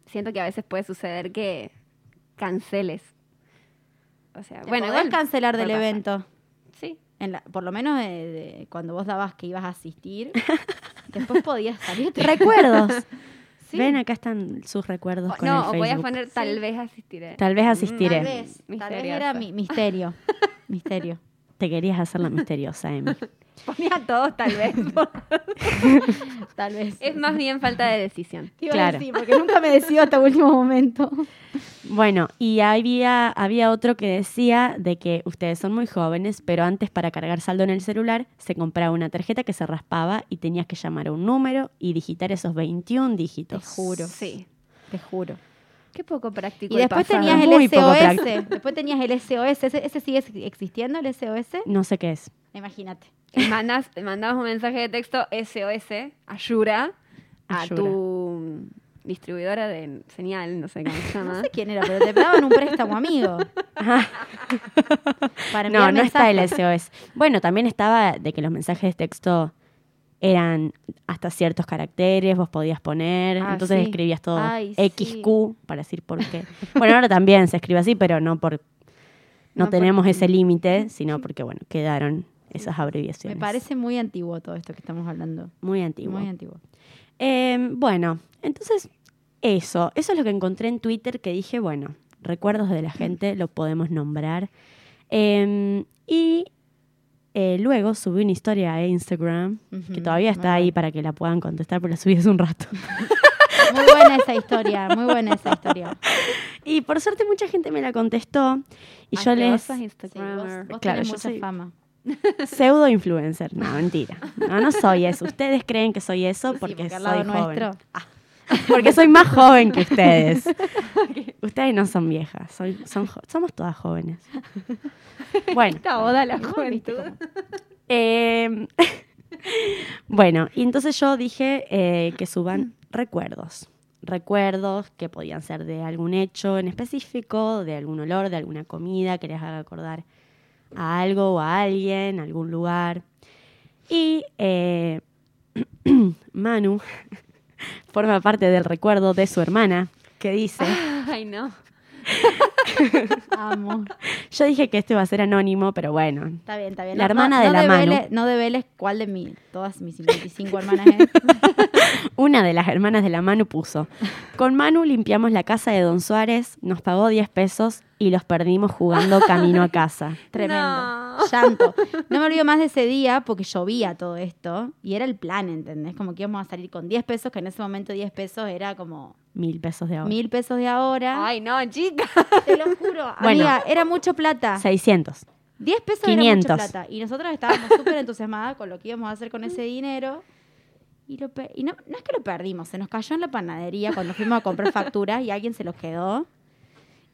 [SPEAKER 3] siento que a veces puede suceder que canceles. O sea,
[SPEAKER 2] Te
[SPEAKER 3] bueno, igual
[SPEAKER 2] cancelar del
[SPEAKER 3] pasar.
[SPEAKER 2] evento.
[SPEAKER 3] Sí.
[SPEAKER 2] En la- por lo menos de- de- cuando vos dabas que ibas a asistir, después podías salir.
[SPEAKER 5] Recuerdos.
[SPEAKER 2] Sí.
[SPEAKER 5] Ven, acá están sus recuerdos
[SPEAKER 3] O-
[SPEAKER 5] con el
[SPEAKER 3] no, o podías poner tal vez asistiré.
[SPEAKER 5] Tal vez asistiré.
[SPEAKER 2] Tal vez, tal vez era mi misterio. misterio.
[SPEAKER 5] Te querías hacer la misteriosa, Emi.
[SPEAKER 3] Ponía todos tal vez.
[SPEAKER 2] Tal vez.
[SPEAKER 3] es más bien falta de decisión.
[SPEAKER 2] Te iba a
[SPEAKER 5] claro.
[SPEAKER 2] decir, porque nunca me decido hasta último momento.
[SPEAKER 5] Bueno, y había, había otro que decía de que ustedes son muy jóvenes, pero antes para cargar saldo en el celular se compraba una tarjeta que se raspaba y tenías que llamar a un número y digitar esos 21 dígitos.
[SPEAKER 2] Te juro.
[SPEAKER 3] Sí.
[SPEAKER 2] Te juro.
[SPEAKER 3] Qué poco práctico.
[SPEAKER 2] Y
[SPEAKER 3] el
[SPEAKER 2] después
[SPEAKER 3] pasado.
[SPEAKER 2] tenías el
[SPEAKER 5] Muy
[SPEAKER 2] SOS. Después tenías el SOS. ¿Ese, ese sigue ex- existiendo, el SOS?
[SPEAKER 5] No sé qué es.
[SPEAKER 2] Imagínate.
[SPEAKER 3] Mandas, mandabas un mensaje de texto SOS, Ayura, a
[SPEAKER 5] Ayura.
[SPEAKER 3] tu distribuidora de señal, no sé cómo se llama.
[SPEAKER 2] No sé quién era, pero te daban un préstamo, amigo. Para
[SPEAKER 5] No, no está el. SOS. Bueno, también estaba de que los mensajes de texto eran hasta ciertos caracteres, vos podías poner,
[SPEAKER 2] Ah,
[SPEAKER 5] entonces
[SPEAKER 2] sí.
[SPEAKER 5] escribías todo
[SPEAKER 2] Ay, sí.
[SPEAKER 5] XQ para decir por qué. Bueno, ahora también se escribe así, pero no por no,
[SPEAKER 3] No
[SPEAKER 5] tenemos ese límite, sino porque bueno, quedaron esas
[SPEAKER 2] Me
[SPEAKER 5] abreviaciones.
[SPEAKER 2] parece muy antiguo todo esto que estamos hablando.
[SPEAKER 5] muy antiguo.
[SPEAKER 2] Muy antiguo.
[SPEAKER 5] Eh, bueno, entonces eso, eso es lo que encontré en Twitter que dije, bueno, recuerdos de la gente, lo podemos nombrar. Em, y eh, luego subí una historia a Instagram, que todavía está ahí para que la puedan contestar, pero la subí hace un rato.
[SPEAKER 2] Muy buena esa historia, muy buena esa historia.
[SPEAKER 5] Y por suerte mucha gente me la contestó. Y yo
[SPEAKER 3] que vos
[SPEAKER 5] les...
[SPEAKER 3] sos
[SPEAKER 2] Sí, vos, vos
[SPEAKER 5] Claro,
[SPEAKER 2] tenés
[SPEAKER 5] yo
[SPEAKER 2] mucha
[SPEAKER 5] soy-
[SPEAKER 2] fama.
[SPEAKER 5] Pseudo influencer. No, mentira. No, no soy eso. Ustedes creen que soy eso
[SPEAKER 2] Sí,
[SPEAKER 5] porque,
[SPEAKER 2] porque al
[SPEAKER 5] soy joven.
[SPEAKER 2] nuestro.
[SPEAKER 5] Porque soy más joven que ustedes. Ustedes no son viejas. Son somos todas jóvenes. Bueno.
[SPEAKER 3] Esta oda la juventud.
[SPEAKER 5] eh, bueno, y entonces yo dije eh, que suban recuerdos. Recuerdos que podían ser de algún hecho en específico, de algún olor, de alguna comida que les haga acordar a algo o a alguien, a algún lugar. Y eh, Manu forma parte del recuerdo de su hermana, que dice,
[SPEAKER 3] Ay, no.
[SPEAKER 2] Amo.
[SPEAKER 5] yo dije que este va a ser anónimo, pero bueno,
[SPEAKER 2] Está bien, está bien.
[SPEAKER 5] La hermana de la Manu.
[SPEAKER 2] No develes cuál de mi, todas mis 55 hermanas es.
[SPEAKER 5] una de las hermanas de la Manu puso, con Manu limpiamos la casa de Don Suárez, nos pagó 10 pesos y los perdimos jugando camino a casa.
[SPEAKER 2] Tremendo.
[SPEAKER 3] No.
[SPEAKER 2] Llanto. No me olvido más de ese día porque llovía todo esto y era el plan, ¿entendés? Como que íbamos a salir con 10 pesos, que en ese momento 10 pesos era como
[SPEAKER 5] Mil pesos de ahora.
[SPEAKER 2] mil pesos de ahora.
[SPEAKER 3] Ay, no, chica.
[SPEAKER 2] Lo juro.
[SPEAKER 5] Bueno.
[SPEAKER 2] Amiga, era mucho plata.
[SPEAKER 5] 600.
[SPEAKER 2] 10 pesos
[SPEAKER 5] 500.
[SPEAKER 2] era mucha plata. Y nosotros estábamos súper entusiasmadas con lo que íbamos a hacer con ese dinero. Y, lo pe- y no, no es que lo perdimos, se nos cayó en la panadería cuando fuimos a comprar facturas y alguien se los quedó.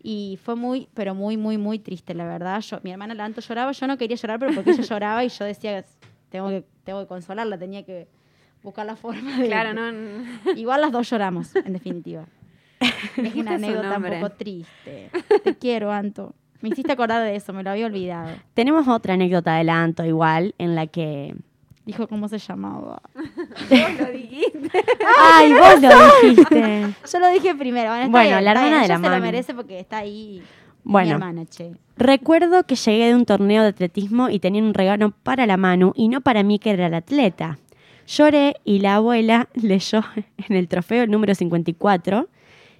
[SPEAKER 2] Y fue muy, pero muy, muy, muy triste, la verdad. Yo, mi hermana Lanto lloraba, yo no quería llorar, pero porque ella lloraba y yo decía, tengo que, tengo que consolarla, tenía que buscar la forma de...
[SPEAKER 3] Claro, no. no.
[SPEAKER 2] Igual las dos lloramos, en definitiva. Es una anécdota un poco triste. Te quiero, Anto. Me hiciste acordar de eso, me lo había olvidado.
[SPEAKER 5] Tenemos otra anécdota de Lanto igual, en la que...
[SPEAKER 2] Dijo cómo se llamaba.
[SPEAKER 3] Vos lo dijiste.
[SPEAKER 5] ¡Ay, vos lo dijiste!
[SPEAKER 2] Yo lo dije primero. Bueno,
[SPEAKER 5] Bueno,
[SPEAKER 2] bien,
[SPEAKER 5] la hermana de la
[SPEAKER 2] se lo merece porque está ahí mi
[SPEAKER 5] Bueno,
[SPEAKER 2] hermana, che.
[SPEAKER 5] recuerdo que llegué de un torneo de atletismo y tenía un regalo para la Manu y no para mí que era la atleta. Lloré y la abuela leyó en el trofeo el número 54,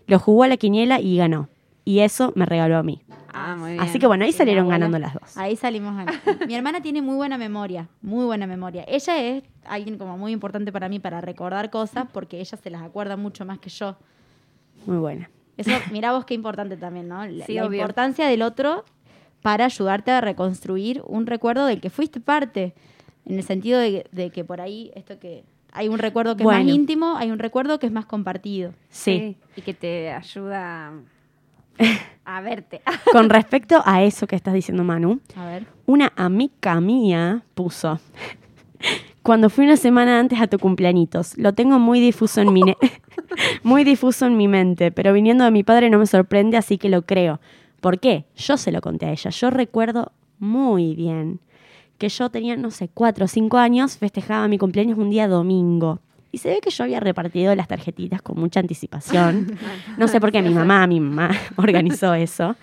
[SPEAKER 5] lo jugó a la quiniela y ganó. Y eso me regaló a mí.
[SPEAKER 3] Ah, muy bien.
[SPEAKER 5] Así que bueno, ahí
[SPEAKER 2] Sí,
[SPEAKER 5] salieron
[SPEAKER 2] abuela.
[SPEAKER 5] ganando las dos.
[SPEAKER 2] Ahí salimos ganando. Mi hermana tiene muy buena memoria, muy buena memoria. Ella es alguien como muy importante para mí para recordar cosas porque ella se las acuerda mucho más que yo.
[SPEAKER 5] Muy buena.
[SPEAKER 2] Eso, mira vos qué importante también, ¿no? La,
[SPEAKER 3] Sí,
[SPEAKER 2] la
[SPEAKER 3] obvio.
[SPEAKER 2] importancia del otro para ayudarte a reconstruir un recuerdo del que fuiste parte. En el sentido de, de que por ahí, esto que hay un recuerdo que es más íntimo, hay un recuerdo que es más compartido.
[SPEAKER 5] Sí.
[SPEAKER 3] Y que te ayuda a verte.
[SPEAKER 5] Con respecto a eso que estás diciendo, Manu,
[SPEAKER 2] A ver.
[SPEAKER 5] una amiga mía puso, cuando fui una semana antes a tu cumpleañitos, lo tengo muy difuso en mi, muy difuso en mi mente, pero viniendo de mi padre no me sorprende, así que lo creo. ¿Por qué? Yo se lo conté a ella. Yo recuerdo muy bien que yo tenía, no sé, cuatro o cinco años, festejaba mi cumpleaños un día domingo. Y se ve que yo había repartido las tarjetitas con mucha anticipación. No sé por qué mi mamá, mi mamá organizó eso.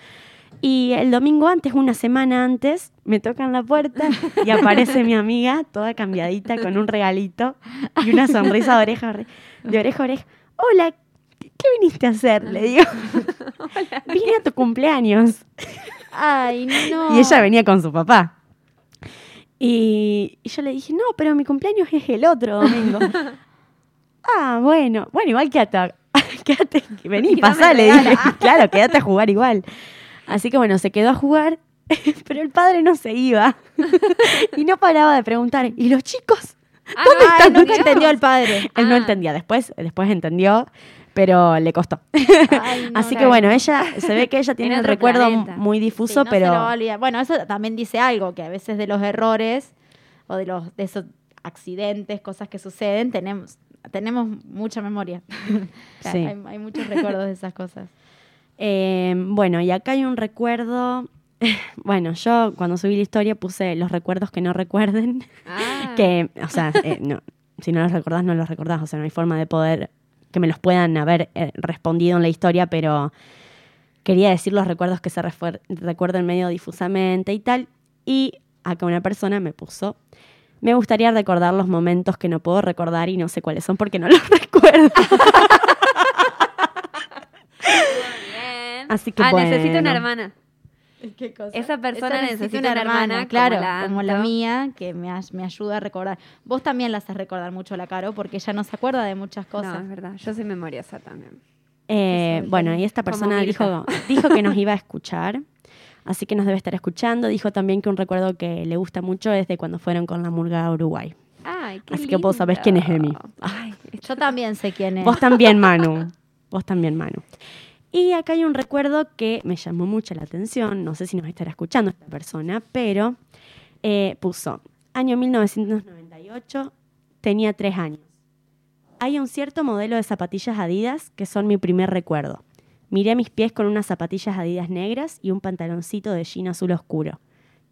[SPEAKER 5] Y el domingo antes, una semana antes, me tocan la puerta y aparece mi amiga, toda cambiadita, con un regalito y una sonrisa de oreja, de oreja a oreja. Hola, ¿qué viniste a hacer? Le digo. Vine a tu cumpleaños.
[SPEAKER 2] Ay, no.
[SPEAKER 5] Y ella venía con su papá. Y, y yo le dije, no, pero mi cumpleaños es el otro domingo. ah, bueno. Bueno, igual quédate. quédate vení,
[SPEAKER 3] Y
[SPEAKER 5] pasá, le dije. claro, quédate a jugar igual. Así que bueno, se quedó a jugar, pero el padre no se iba. y no paraba de preguntar, ¿y los chicos?
[SPEAKER 3] Ah,
[SPEAKER 5] ¿Dónde
[SPEAKER 3] no,
[SPEAKER 5] están
[SPEAKER 2] nunca entendió el padre.
[SPEAKER 5] Él no
[SPEAKER 3] Ah.
[SPEAKER 5] entendía, después, después entendió, pero le costó.
[SPEAKER 2] Ay, no,
[SPEAKER 5] Así que
[SPEAKER 2] no.
[SPEAKER 5] bueno, ella, se ve que ella tiene
[SPEAKER 3] En
[SPEAKER 5] el recuerdo
[SPEAKER 3] planeta.
[SPEAKER 5] muy
[SPEAKER 2] Sí,
[SPEAKER 5] difuso,
[SPEAKER 2] se
[SPEAKER 5] pero...
[SPEAKER 2] lo. Bueno, eso también dice algo, que a veces de los errores o de los de esos accidentes, cosas que suceden, tenemos, tenemos mucha memoria.
[SPEAKER 5] Sí.
[SPEAKER 2] hay, hay muchos recuerdos de esas cosas.
[SPEAKER 5] Eh, bueno, y acá hay un recuerdo. Bueno, yo cuando subí la historia puse los recuerdos que no recuerden.
[SPEAKER 3] Ah.
[SPEAKER 5] Que, o sea, eh, no, si no los recordás, no los recordás. O sea, no hay forma de poder que me los puedan haber eh, respondido en la historia, pero quería decir los recuerdos que se recuerden medio difusamente y tal. Y acá una persona me puso. Me gustaría recordar los momentos que no puedo recordar y no sé cuáles son porque no los recuerdo. Así que
[SPEAKER 3] ah, necesito
[SPEAKER 5] bueno.
[SPEAKER 3] una hermana.
[SPEAKER 2] ¿Qué cosa?
[SPEAKER 3] Esa persona
[SPEAKER 2] Esa
[SPEAKER 3] necesita una hermana como
[SPEAKER 2] claro,
[SPEAKER 3] la
[SPEAKER 2] como la mía, que me, me ayuda a recordar. Vos también la haces recordar mucho la Caro, porque ella no se acuerda de muchas
[SPEAKER 3] No,
[SPEAKER 2] cosas.
[SPEAKER 3] es verdad. Yo soy memoriosa también.
[SPEAKER 5] Eh, bueno, y esta
[SPEAKER 3] Como
[SPEAKER 5] persona dijo, dijo que nos iba a escuchar, así que nos debe estar escuchando. Dijo también que un recuerdo que le gusta mucho es de cuando fueron con la murga a Uruguay.
[SPEAKER 3] Ay, qué
[SPEAKER 5] Así que vos sabés
[SPEAKER 3] lindo.
[SPEAKER 5] quién es Emi.
[SPEAKER 3] Ay,
[SPEAKER 2] Yo también sé quién es.
[SPEAKER 5] Vos también, Manu. Vos también, Manu. Y acá hay un recuerdo que me llamó mucho la atención. No sé si nos estará escuchando esta persona, pero eh, puso, año 1998, tenía tres años. Hay un cierto modelo de zapatillas Adidas que son mi primer recuerdo. Miré mis pies con unas zapatillas Adidas negras y un pantaloncito de jean azul oscuro.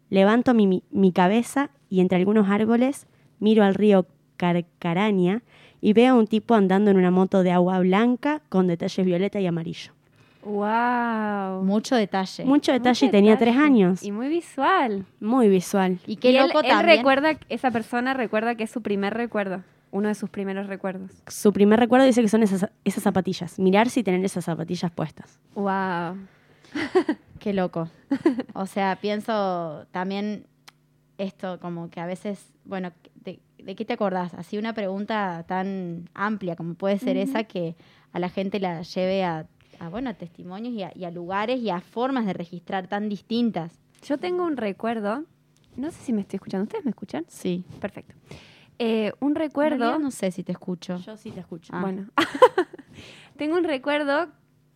[SPEAKER 5] Levanto mi, mi- mi cabeza y entre algunos árboles miro al río Carcaraña y veo a un tipo andando en una moto de agua blanca con detalles violeta y amarillo.
[SPEAKER 3] Wow.
[SPEAKER 2] Mucho detalle.
[SPEAKER 5] Mucho detalle y tenía tres años.
[SPEAKER 3] Y muy visual.
[SPEAKER 5] Muy visual.
[SPEAKER 2] y qué
[SPEAKER 3] Y él-
[SPEAKER 2] loco
[SPEAKER 3] él,
[SPEAKER 2] también.
[SPEAKER 3] recuerda, esa persona recuerda que es su primer recuerdo. Uno de sus primeros recuerdos.
[SPEAKER 5] Su primer recuerdo dice que son esas, esas zapatillas. Mirarse y tener esas zapatillas puestas.
[SPEAKER 3] Wow.
[SPEAKER 2] Qué loco. O sea, pienso también esto, como que a veces, bueno, ¿de, de qué te acordás? Así una pregunta tan amplia como puede ser esa que a la gente la lleve a, a, bueno, a testimonios y a, y a lugares y a formas de registrar tan distintas.
[SPEAKER 3] Yo tengo un recuerdo. No sé si me estoy escuchando. ¿Ustedes me escuchan?
[SPEAKER 2] Sí.
[SPEAKER 3] Perfecto. Eh, un recuerdo.
[SPEAKER 2] no sé si te escucho.
[SPEAKER 5] Yo sí te escucho.
[SPEAKER 2] Ah.
[SPEAKER 3] Bueno. tengo un recuerdo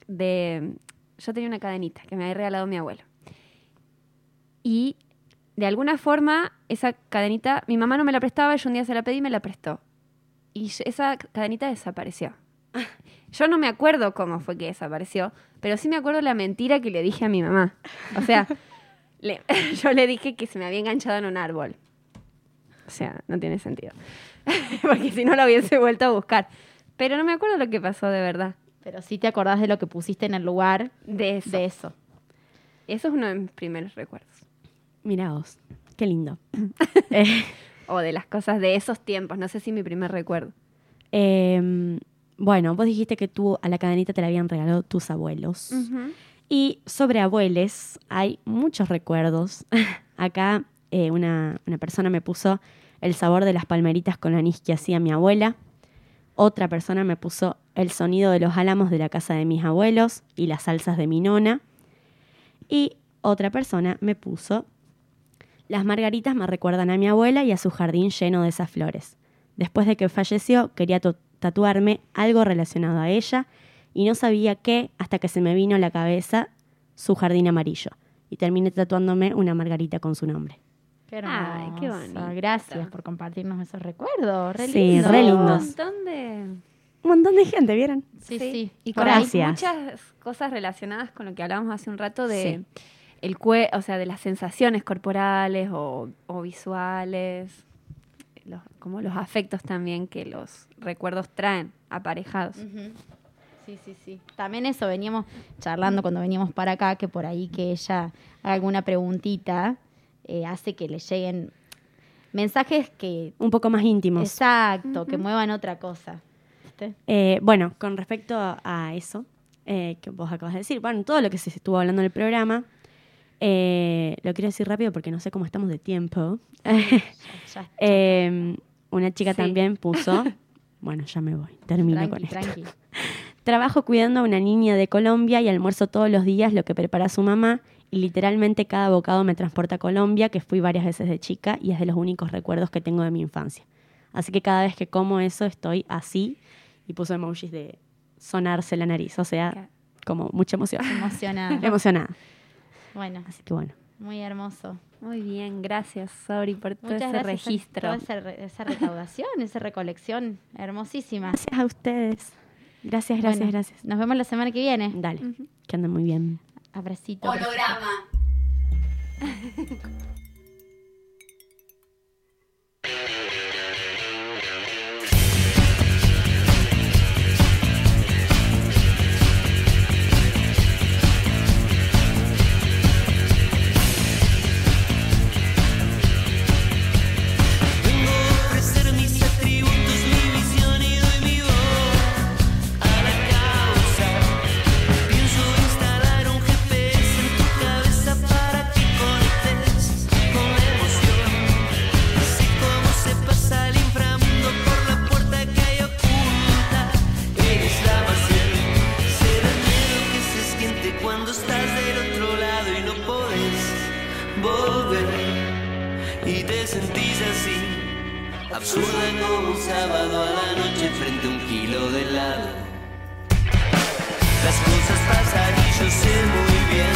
[SPEAKER 3] de. Yo tenía una cadenita que me había regalado mi abuelo. Y de alguna forma, esa cadenita, mi mamá no me la prestaba, yo un día se la pedí y me la prestó. Y esa cadenita desapareció. Yo no me acuerdo cómo fue que desapareció, pero sí me acuerdo la mentira que le dije a mi mamá. O sea, le- yo le dije que se me había enganchado en un árbol. O sea, no tiene sentido. Porque si no la hubiese vuelto a buscar. Pero no me acuerdo lo que pasó de verdad.
[SPEAKER 2] Pero sí te acordás de lo que pusiste en el lugar
[SPEAKER 3] De eso.
[SPEAKER 2] de eso.
[SPEAKER 3] Eso es uno de mis primeros recuerdos.
[SPEAKER 5] Mira vos. Qué lindo. Eh,
[SPEAKER 3] O de las cosas de esos tiempos. No sé si mi primer recuerdo.
[SPEAKER 5] eh, bueno, vos dijiste que tú a la cadenita te la habían regalado tus abuelos. Y sobre abuelos hay muchos recuerdos. Acá eh, una, una persona me puso el sabor de las palmeritas con anís que hacía mi abuela. Otra persona me puso el sonido de los álamos de la casa de mis abuelos y las salsas de mi nona. Y otra persona me puso las margaritas me recuerdan a mi abuela y a su jardín lleno de esas flores. Después de que falleció, quería to- tatuarme algo relacionado a ella y no sabía qué hasta que se me vino a la cabeza su jardín amarillo. Y terminé tatuándome una margarita con su nombre.
[SPEAKER 2] Qué
[SPEAKER 3] Ay, qué
[SPEAKER 2] hermoso.
[SPEAKER 3] bonito.
[SPEAKER 2] Gracias por compartirnos esos recuerdos. Re
[SPEAKER 5] Sí,
[SPEAKER 2] lindo.
[SPEAKER 5] re
[SPEAKER 3] Un
[SPEAKER 5] lindos.
[SPEAKER 3] montón de...
[SPEAKER 5] Un montón de gente, ¿vieron?
[SPEAKER 2] Sí, sí.
[SPEAKER 3] Y
[SPEAKER 2] Por
[SPEAKER 3] con.
[SPEAKER 5] Gracias.
[SPEAKER 3] muchas cosas relacionadas con lo que hablábamos hace un rato de
[SPEAKER 5] Sí.
[SPEAKER 3] el cue o sea, de las sensaciones corporales o, o visuales, los, como los afectos también que los recuerdos traen aparejados.
[SPEAKER 2] Sí, sí, sí. También eso, veníamos charlando cuando veníamos para acá, que por ahí que ella haga alguna preguntita eh, hace que le lleguen mensajes que...
[SPEAKER 5] Un poco más íntimos.
[SPEAKER 2] Exacto, que muevan otra cosa.
[SPEAKER 5] Eh, bueno, con respecto a eso eh, que vos acabas de decir, bueno, todo lo que se estuvo hablando en el programa, eh, lo quiero decir rápido porque no sé cómo estamos de tiempo.
[SPEAKER 2] Ya,
[SPEAKER 5] Eh, una chica
[SPEAKER 3] Sí.
[SPEAKER 5] también puso, bueno, ya me voy, termino
[SPEAKER 2] tranqui,
[SPEAKER 5] con esto.
[SPEAKER 2] tranqui.
[SPEAKER 5] Trabajo cuidando a una niña de Colombia y almuerzo todos los días lo que prepara su mamá y literalmente cada bocado me transporta a Colombia, que fui varias veces de chica y es de los únicos recuerdos que tengo de mi infancia. Así que cada vez que como eso estoy así y puso emojis de sonarse la nariz, o sea, como mucha emoción.
[SPEAKER 2] Emocionada.
[SPEAKER 5] Emocionada.
[SPEAKER 2] Bueno,
[SPEAKER 5] Así que bueno.
[SPEAKER 2] muy hermoso.
[SPEAKER 3] Muy bien, gracias, Sori, por todo
[SPEAKER 2] Muchas
[SPEAKER 3] ese
[SPEAKER 2] gracias.
[SPEAKER 3] registro.
[SPEAKER 2] Toda esa, re- esa recaudación, esa recolección hermosísima.
[SPEAKER 5] Gracias a ustedes. Gracias, gracias,
[SPEAKER 2] Bueno,
[SPEAKER 5] gracias.
[SPEAKER 2] Nos vemos la semana que viene.
[SPEAKER 5] Dale, que anden muy bien.
[SPEAKER 2] Abracito.
[SPEAKER 6] Holograma.
[SPEAKER 7] Un kilo de helado. Las cosas pasan y yo sé muy bien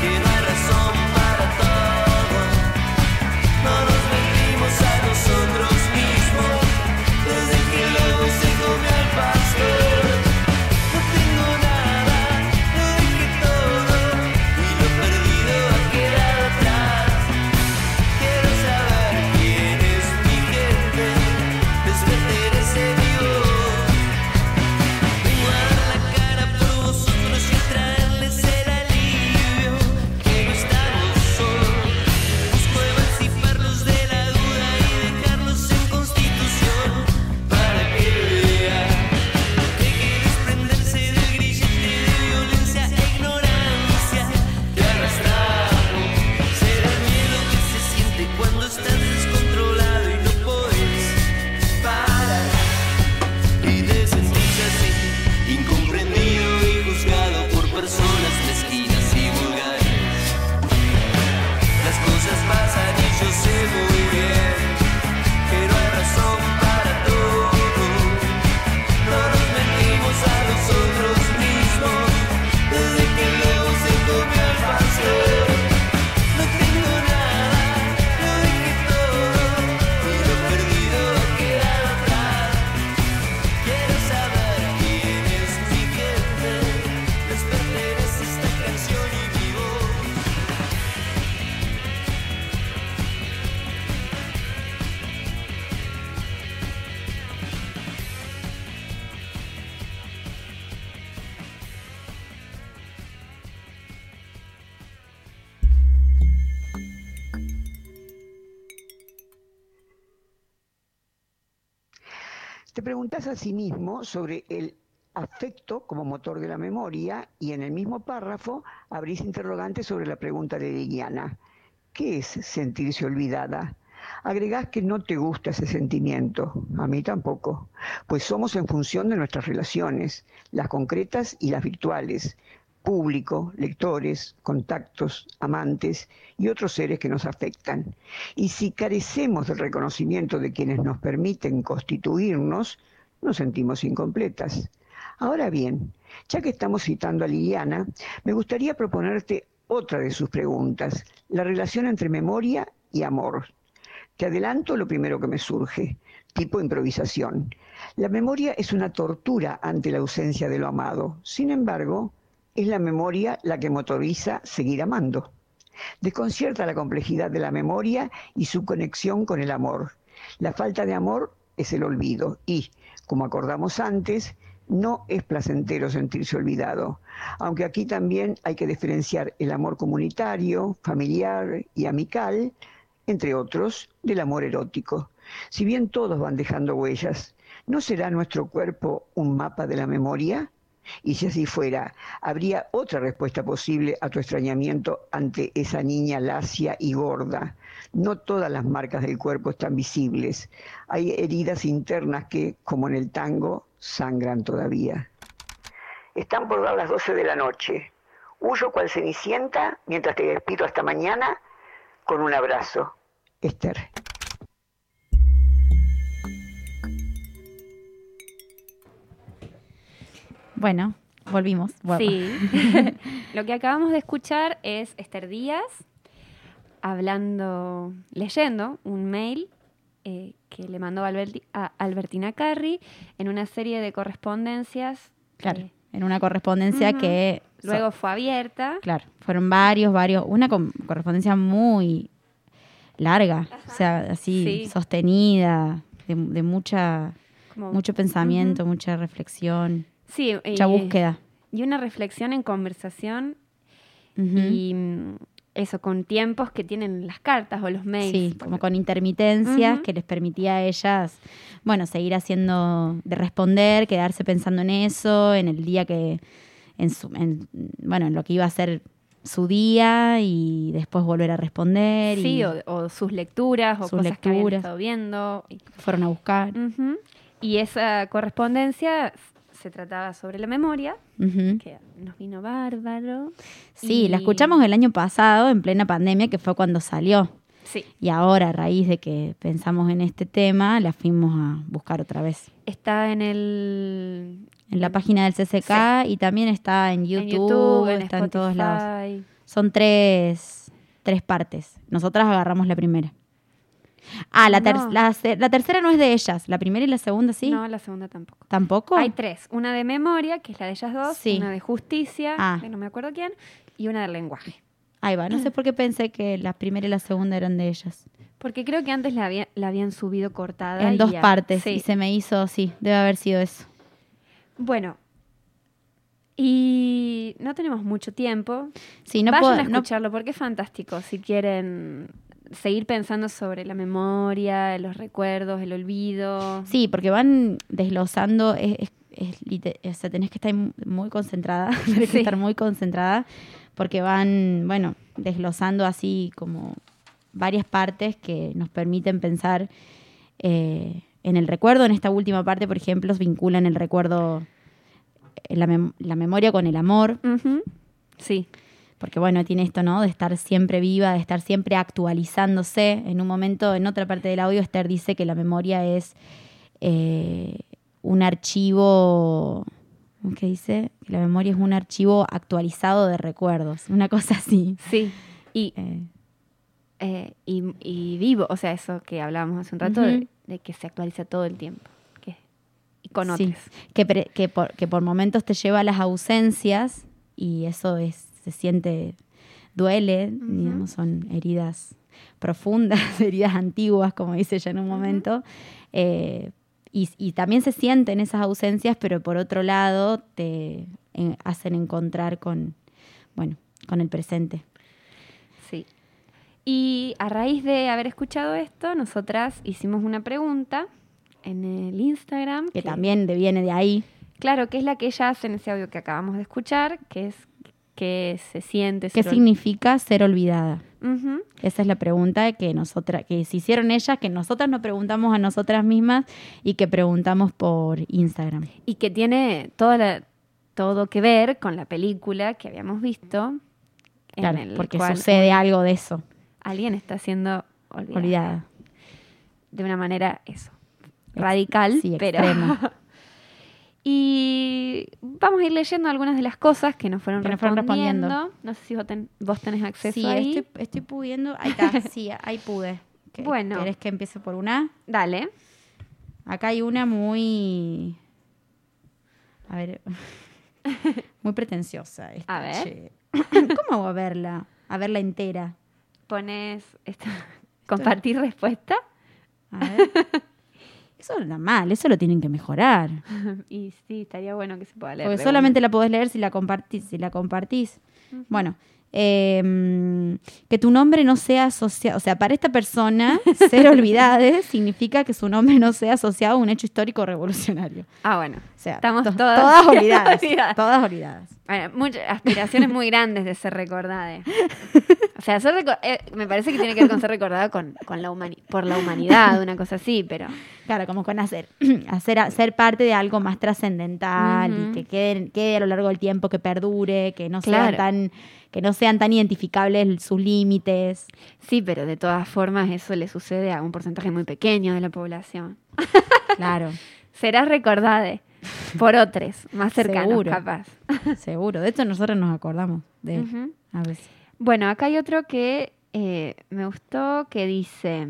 [SPEAKER 7] que no hay Te
[SPEAKER 6] preguntas a sí mismo sobre el afecto como motor de la memoria y en el mismo párrafo abrís interrogantes sobre la pregunta de Liliana. ¿Qué es sentirse olvidada? Agregás que no te gusta ese sentimiento, a mí tampoco, pues somos en función de nuestras relaciones, las concretas y las virtuales, público, lectores, contactos, amantes y otros seres que nos afectan. Y si carecemos del reconocimiento de quienes nos permiten constituirnos, nos sentimos incompletas. Ahora bien, ya que estamos citando a Liliana, me gustaría proponerte otra de sus preguntas, la relación entre memoria y amor. Te adelanto lo primero que me surge, tipo improvisación. La memoria es una tortura ante la ausencia de lo amado. Sin embargo, es la memoria la que motoriza seguir amando. Desconcierta la complejidad de la memoria y su conexión con el amor. La falta de amor es el olvido y, como acordamos antes, no es placentero sentirse olvidado, aunque aquí también hay que diferenciar el amor comunitario, familiar y amical, entre otros, del amor erótico. Si bien todos van dejando huellas, ¿no será nuestro cuerpo un mapa de la memoria? Y si así fuera, ¿habría otra respuesta posible a tu extrañamiento ante esa niña lacia y gorda? No todas las marcas del cuerpo están visibles. Hay heridas internas que, como en el tango, sangran todavía. Están por dar las 12 de la noche. Huyo cual cenicienta mientras te despido hasta mañana con un abrazo. Esther.
[SPEAKER 2] Bueno, volvimos.
[SPEAKER 3] Sí. Lo que acabamos de escuchar es Esther Díaz hablando, leyendo un mail eh, que le mandó Alberti- a Albertina Carri en una serie de correspondencias.
[SPEAKER 2] Claro,
[SPEAKER 3] eh,
[SPEAKER 2] en una correspondencia que... so-
[SPEAKER 3] luego fue abierta.
[SPEAKER 2] Claro, fueron varios, varios, una correspondencia muy larga, o sea, así
[SPEAKER 3] Sí.
[SPEAKER 2] sostenida, de, de mucha,
[SPEAKER 3] como-
[SPEAKER 2] mucho pensamiento, mucha reflexión,
[SPEAKER 3] Sí,
[SPEAKER 2] mucha
[SPEAKER 3] y-
[SPEAKER 2] búsqueda.
[SPEAKER 3] Y una reflexión en conversación y mm, eso, con tiempos que tienen las cartas o los mails.
[SPEAKER 2] Sí, como con intermitencias que les permitía a ellas, bueno, seguir haciendo, de responder, quedarse pensando en eso, en el día que, en su, en, bueno, en lo que iba a ser su día y después volver a responder.
[SPEAKER 3] Sí,
[SPEAKER 2] y
[SPEAKER 3] o, o sus lecturas o
[SPEAKER 2] Sus
[SPEAKER 3] cosas que habían
[SPEAKER 2] lecturas.
[SPEAKER 3] estado viendo.
[SPEAKER 2] fueron a buscar.
[SPEAKER 3] Y esa correspondencia se trataba sobre la memoria, que nos vino bárbaro.
[SPEAKER 2] Sí, la escuchamos el año pasado, en plena pandemia, que fue cuando salió.
[SPEAKER 3] Sí.
[SPEAKER 2] Y ahora, a raíz de que pensamos en este tema, la fuimos a buscar otra vez.
[SPEAKER 3] Está en el...
[SPEAKER 2] En la página del CCK y también está en YouTube,
[SPEAKER 3] en YouTube, en
[SPEAKER 2] está en todos lados. Son tres, tres partes. Nosotras agarramos la primera. Ah, la, ter-
[SPEAKER 3] No.
[SPEAKER 2] la, se- la tercera no es de ellas. La primera y la segunda sí.
[SPEAKER 3] No, la segunda tampoco.
[SPEAKER 2] ¿Tampoco?
[SPEAKER 3] Hay tres. Una de memoria, que es la de ellas dos.
[SPEAKER 2] Sí.
[SPEAKER 3] Una de justicia,
[SPEAKER 2] Ah.
[SPEAKER 3] que no me acuerdo quién. Y una del lenguaje.
[SPEAKER 2] Ahí va. No sé por qué pensé que la primera y la segunda eran de ellas.
[SPEAKER 3] Porque creo que antes la, había- la habían subido cortada.
[SPEAKER 2] En dos
[SPEAKER 3] ya-
[SPEAKER 2] partes.
[SPEAKER 3] Sí.
[SPEAKER 2] Y se me hizo, sí, debe haber sido eso.
[SPEAKER 3] Bueno. Y no tenemos mucho tiempo.
[SPEAKER 2] Sí, no
[SPEAKER 3] Vayan
[SPEAKER 2] puedo.
[SPEAKER 3] a
[SPEAKER 2] no-
[SPEAKER 3] escucharlo porque es fantástico. Si quieren seguir pensando sobre la memoria, los recuerdos, el olvido.
[SPEAKER 2] Sí, porque van desglosando, es, es- es o sea, tenés que estar mu- muy concentrada, tenés
[SPEAKER 3] Sí.
[SPEAKER 2] que estar muy concentrada, porque van, bueno, desglosando así como varias partes que nos permiten pensar eh, en el recuerdo. En esta última parte, por ejemplo, vinculan el recuerdo, eh, la, mem- la memoria con el amor.
[SPEAKER 3] Sí.
[SPEAKER 2] Porque bueno, tiene esto, ¿no? De estar siempre viva, de estar siempre actualizándose. En un momento, en otra parte del audio, Esther dice que la memoria es eh, un archivo, ¿cómo que dice? Que la memoria es un archivo actualizado de recuerdos, una cosa así.
[SPEAKER 3] Sí. Y,
[SPEAKER 2] Eh,
[SPEAKER 3] eh, y, y vivo, o sea, eso que hablábamos hace un rato, de, de que se actualiza todo el tiempo. Y con
[SPEAKER 2] sí,
[SPEAKER 3] otros.
[SPEAKER 2] que, que, por, que por momentos te lleva a las ausencias y eso es, se siente, duele, digamos, son heridas profundas, heridas antiguas, como dice ella en un momento. eh, y, y también se sienten esas ausencias, pero por otro lado te hacen encontrar con, bueno, con el presente.
[SPEAKER 3] Sí. Y a raíz de haber escuchado esto, nosotras hicimos una pregunta en el Instagram.
[SPEAKER 2] Que también de- viene de ahí.
[SPEAKER 3] Claro, que es la que ella hace en ese audio que acabamos de escuchar, que es que se siente.
[SPEAKER 2] ¿Qué
[SPEAKER 3] ser
[SPEAKER 2] significa ser olvidada? Esa es la pregunta que nosotras, que se hicieron ellas, que nosotras nos preguntamos a nosotras mismas y que preguntamos por Instagram.
[SPEAKER 3] Y que tiene toda la- todo que ver con la película que habíamos visto. en el
[SPEAKER 2] porque
[SPEAKER 3] cual
[SPEAKER 2] sucede algo de eso,
[SPEAKER 3] Alguien está siendo olvidada.
[SPEAKER 2] olvidada.
[SPEAKER 3] De una manera, eso, radical,
[SPEAKER 2] sí,
[SPEAKER 3] pero... y vamos a ir leyendo algunas de las cosas que nos fueron,
[SPEAKER 2] Que nos fueron
[SPEAKER 3] respondiendo.
[SPEAKER 2] respondiendo.
[SPEAKER 3] No sé si vos, ten- vos tenés acceso
[SPEAKER 2] Sí,
[SPEAKER 3] ahí.
[SPEAKER 2] estoy, estoy pudiendo. Ahí está, sí, ahí pude. ¿Qué-
[SPEAKER 3] Bueno.
[SPEAKER 2] ¿Querés que empiece por una?
[SPEAKER 3] Dale.
[SPEAKER 2] Acá hay una muy. A ver. Muy pretenciosa. Esta,
[SPEAKER 3] A ver.
[SPEAKER 2] che. ¿Cómo hago a verla? A verla entera.
[SPEAKER 3] Pones esta- compartir respuesta.
[SPEAKER 2] A ver. Eso anda mal, eso lo tienen que mejorar.
[SPEAKER 3] y sí, estaría bueno que se pueda leer.
[SPEAKER 2] Porque solamente la podés leer si la compartís. Si la compartís. Bueno, eh, que tu nombre no sea asociado, o sea, para esta persona, ser olvidade significa que su nombre no sea asociado a un hecho histórico revolucionario.
[SPEAKER 3] Ah, bueno.
[SPEAKER 2] O sea,
[SPEAKER 3] Estamos
[SPEAKER 2] to-
[SPEAKER 3] todas-
[SPEAKER 2] todas olvidadas.
[SPEAKER 3] olvidadas.
[SPEAKER 2] todas olvidadas.
[SPEAKER 3] Bueno, muchas aspiraciones muy grandes de ser recordada. O sea, ser eh, me parece que tiene que ver con ser recordada con, con la por la humanidad, una cosa así, pero
[SPEAKER 2] Claro, como con hacer, hacer ser parte de algo más trascendental y que quede, quede a lo largo del tiempo, que perdure, que no
[SPEAKER 3] Claro.
[SPEAKER 2] sean tan, que no sean tan identificables sus límites.
[SPEAKER 3] sí, pero de todas formas eso le sucede a un porcentaje muy pequeño de la población.
[SPEAKER 2] Claro,
[SPEAKER 3] Serás recordada por otros, más cercanos,
[SPEAKER 2] Seguro.
[SPEAKER 3] capaz.
[SPEAKER 2] seguro. De hecho, nosotros nos acordamos de él a veces.
[SPEAKER 3] Bueno, acá hay otro que eh, me gustó que dice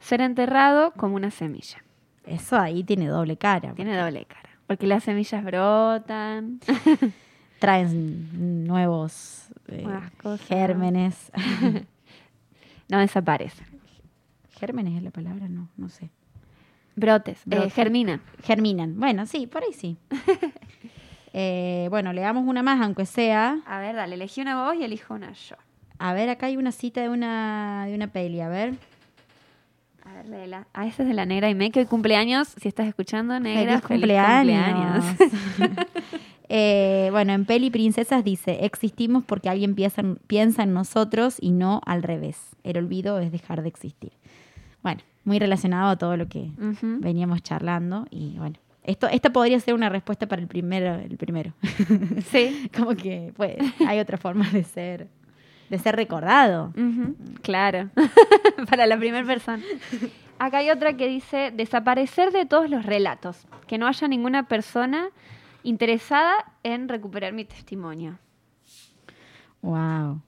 [SPEAKER 3] ser enterrado como una semilla.
[SPEAKER 2] Eso ahí tiene doble cara.
[SPEAKER 3] Tiene doble cara. Porque las semillas brotan.
[SPEAKER 2] Traen nuevos eh,
[SPEAKER 3] cosas.
[SPEAKER 2] gérmenes.
[SPEAKER 3] No desaparecen.
[SPEAKER 2] ¿Gérmenes es la palabra? No, no sé.
[SPEAKER 3] Brotes. eh, germinan.
[SPEAKER 2] Germinan. Bueno, sí, por ahí sí. Eh, bueno, leamos una más, aunque sea.
[SPEAKER 3] A ver, dale, elegí una vos y elijo una yo.
[SPEAKER 2] A ver, acá hay una cita de una, de una peli, a ver.
[SPEAKER 3] A ver, léela. Ah, esa es de la negra y me que hoy cumpleaños. Si estás escuchando, negra,
[SPEAKER 2] Feliz cumpleaños.
[SPEAKER 3] cumpleaños.
[SPEAKER 2] Eh, bueno, en Peli Princesas dice, existimos porque alguien piensa en, piensa en nosotros y no al revés. El olvido es dejar de existir. Bueno, muy relacionado a todo lo que veníamos charlando y bueno. Esto, esta podría ser una respuesta para el primero. El primero.
[SPEAKER 3] Sí.
[SPEAKER 2] Como que pues, hay otras formas de ser. de ser recordado.
[SPEAKER 3] Claro, para la primera persona. Acá hay otra que dice desaparecer de todos los relatos, que no haya ninguna persona interesada en recuperar mi testimonio.
[SPEAKER 2] Wow.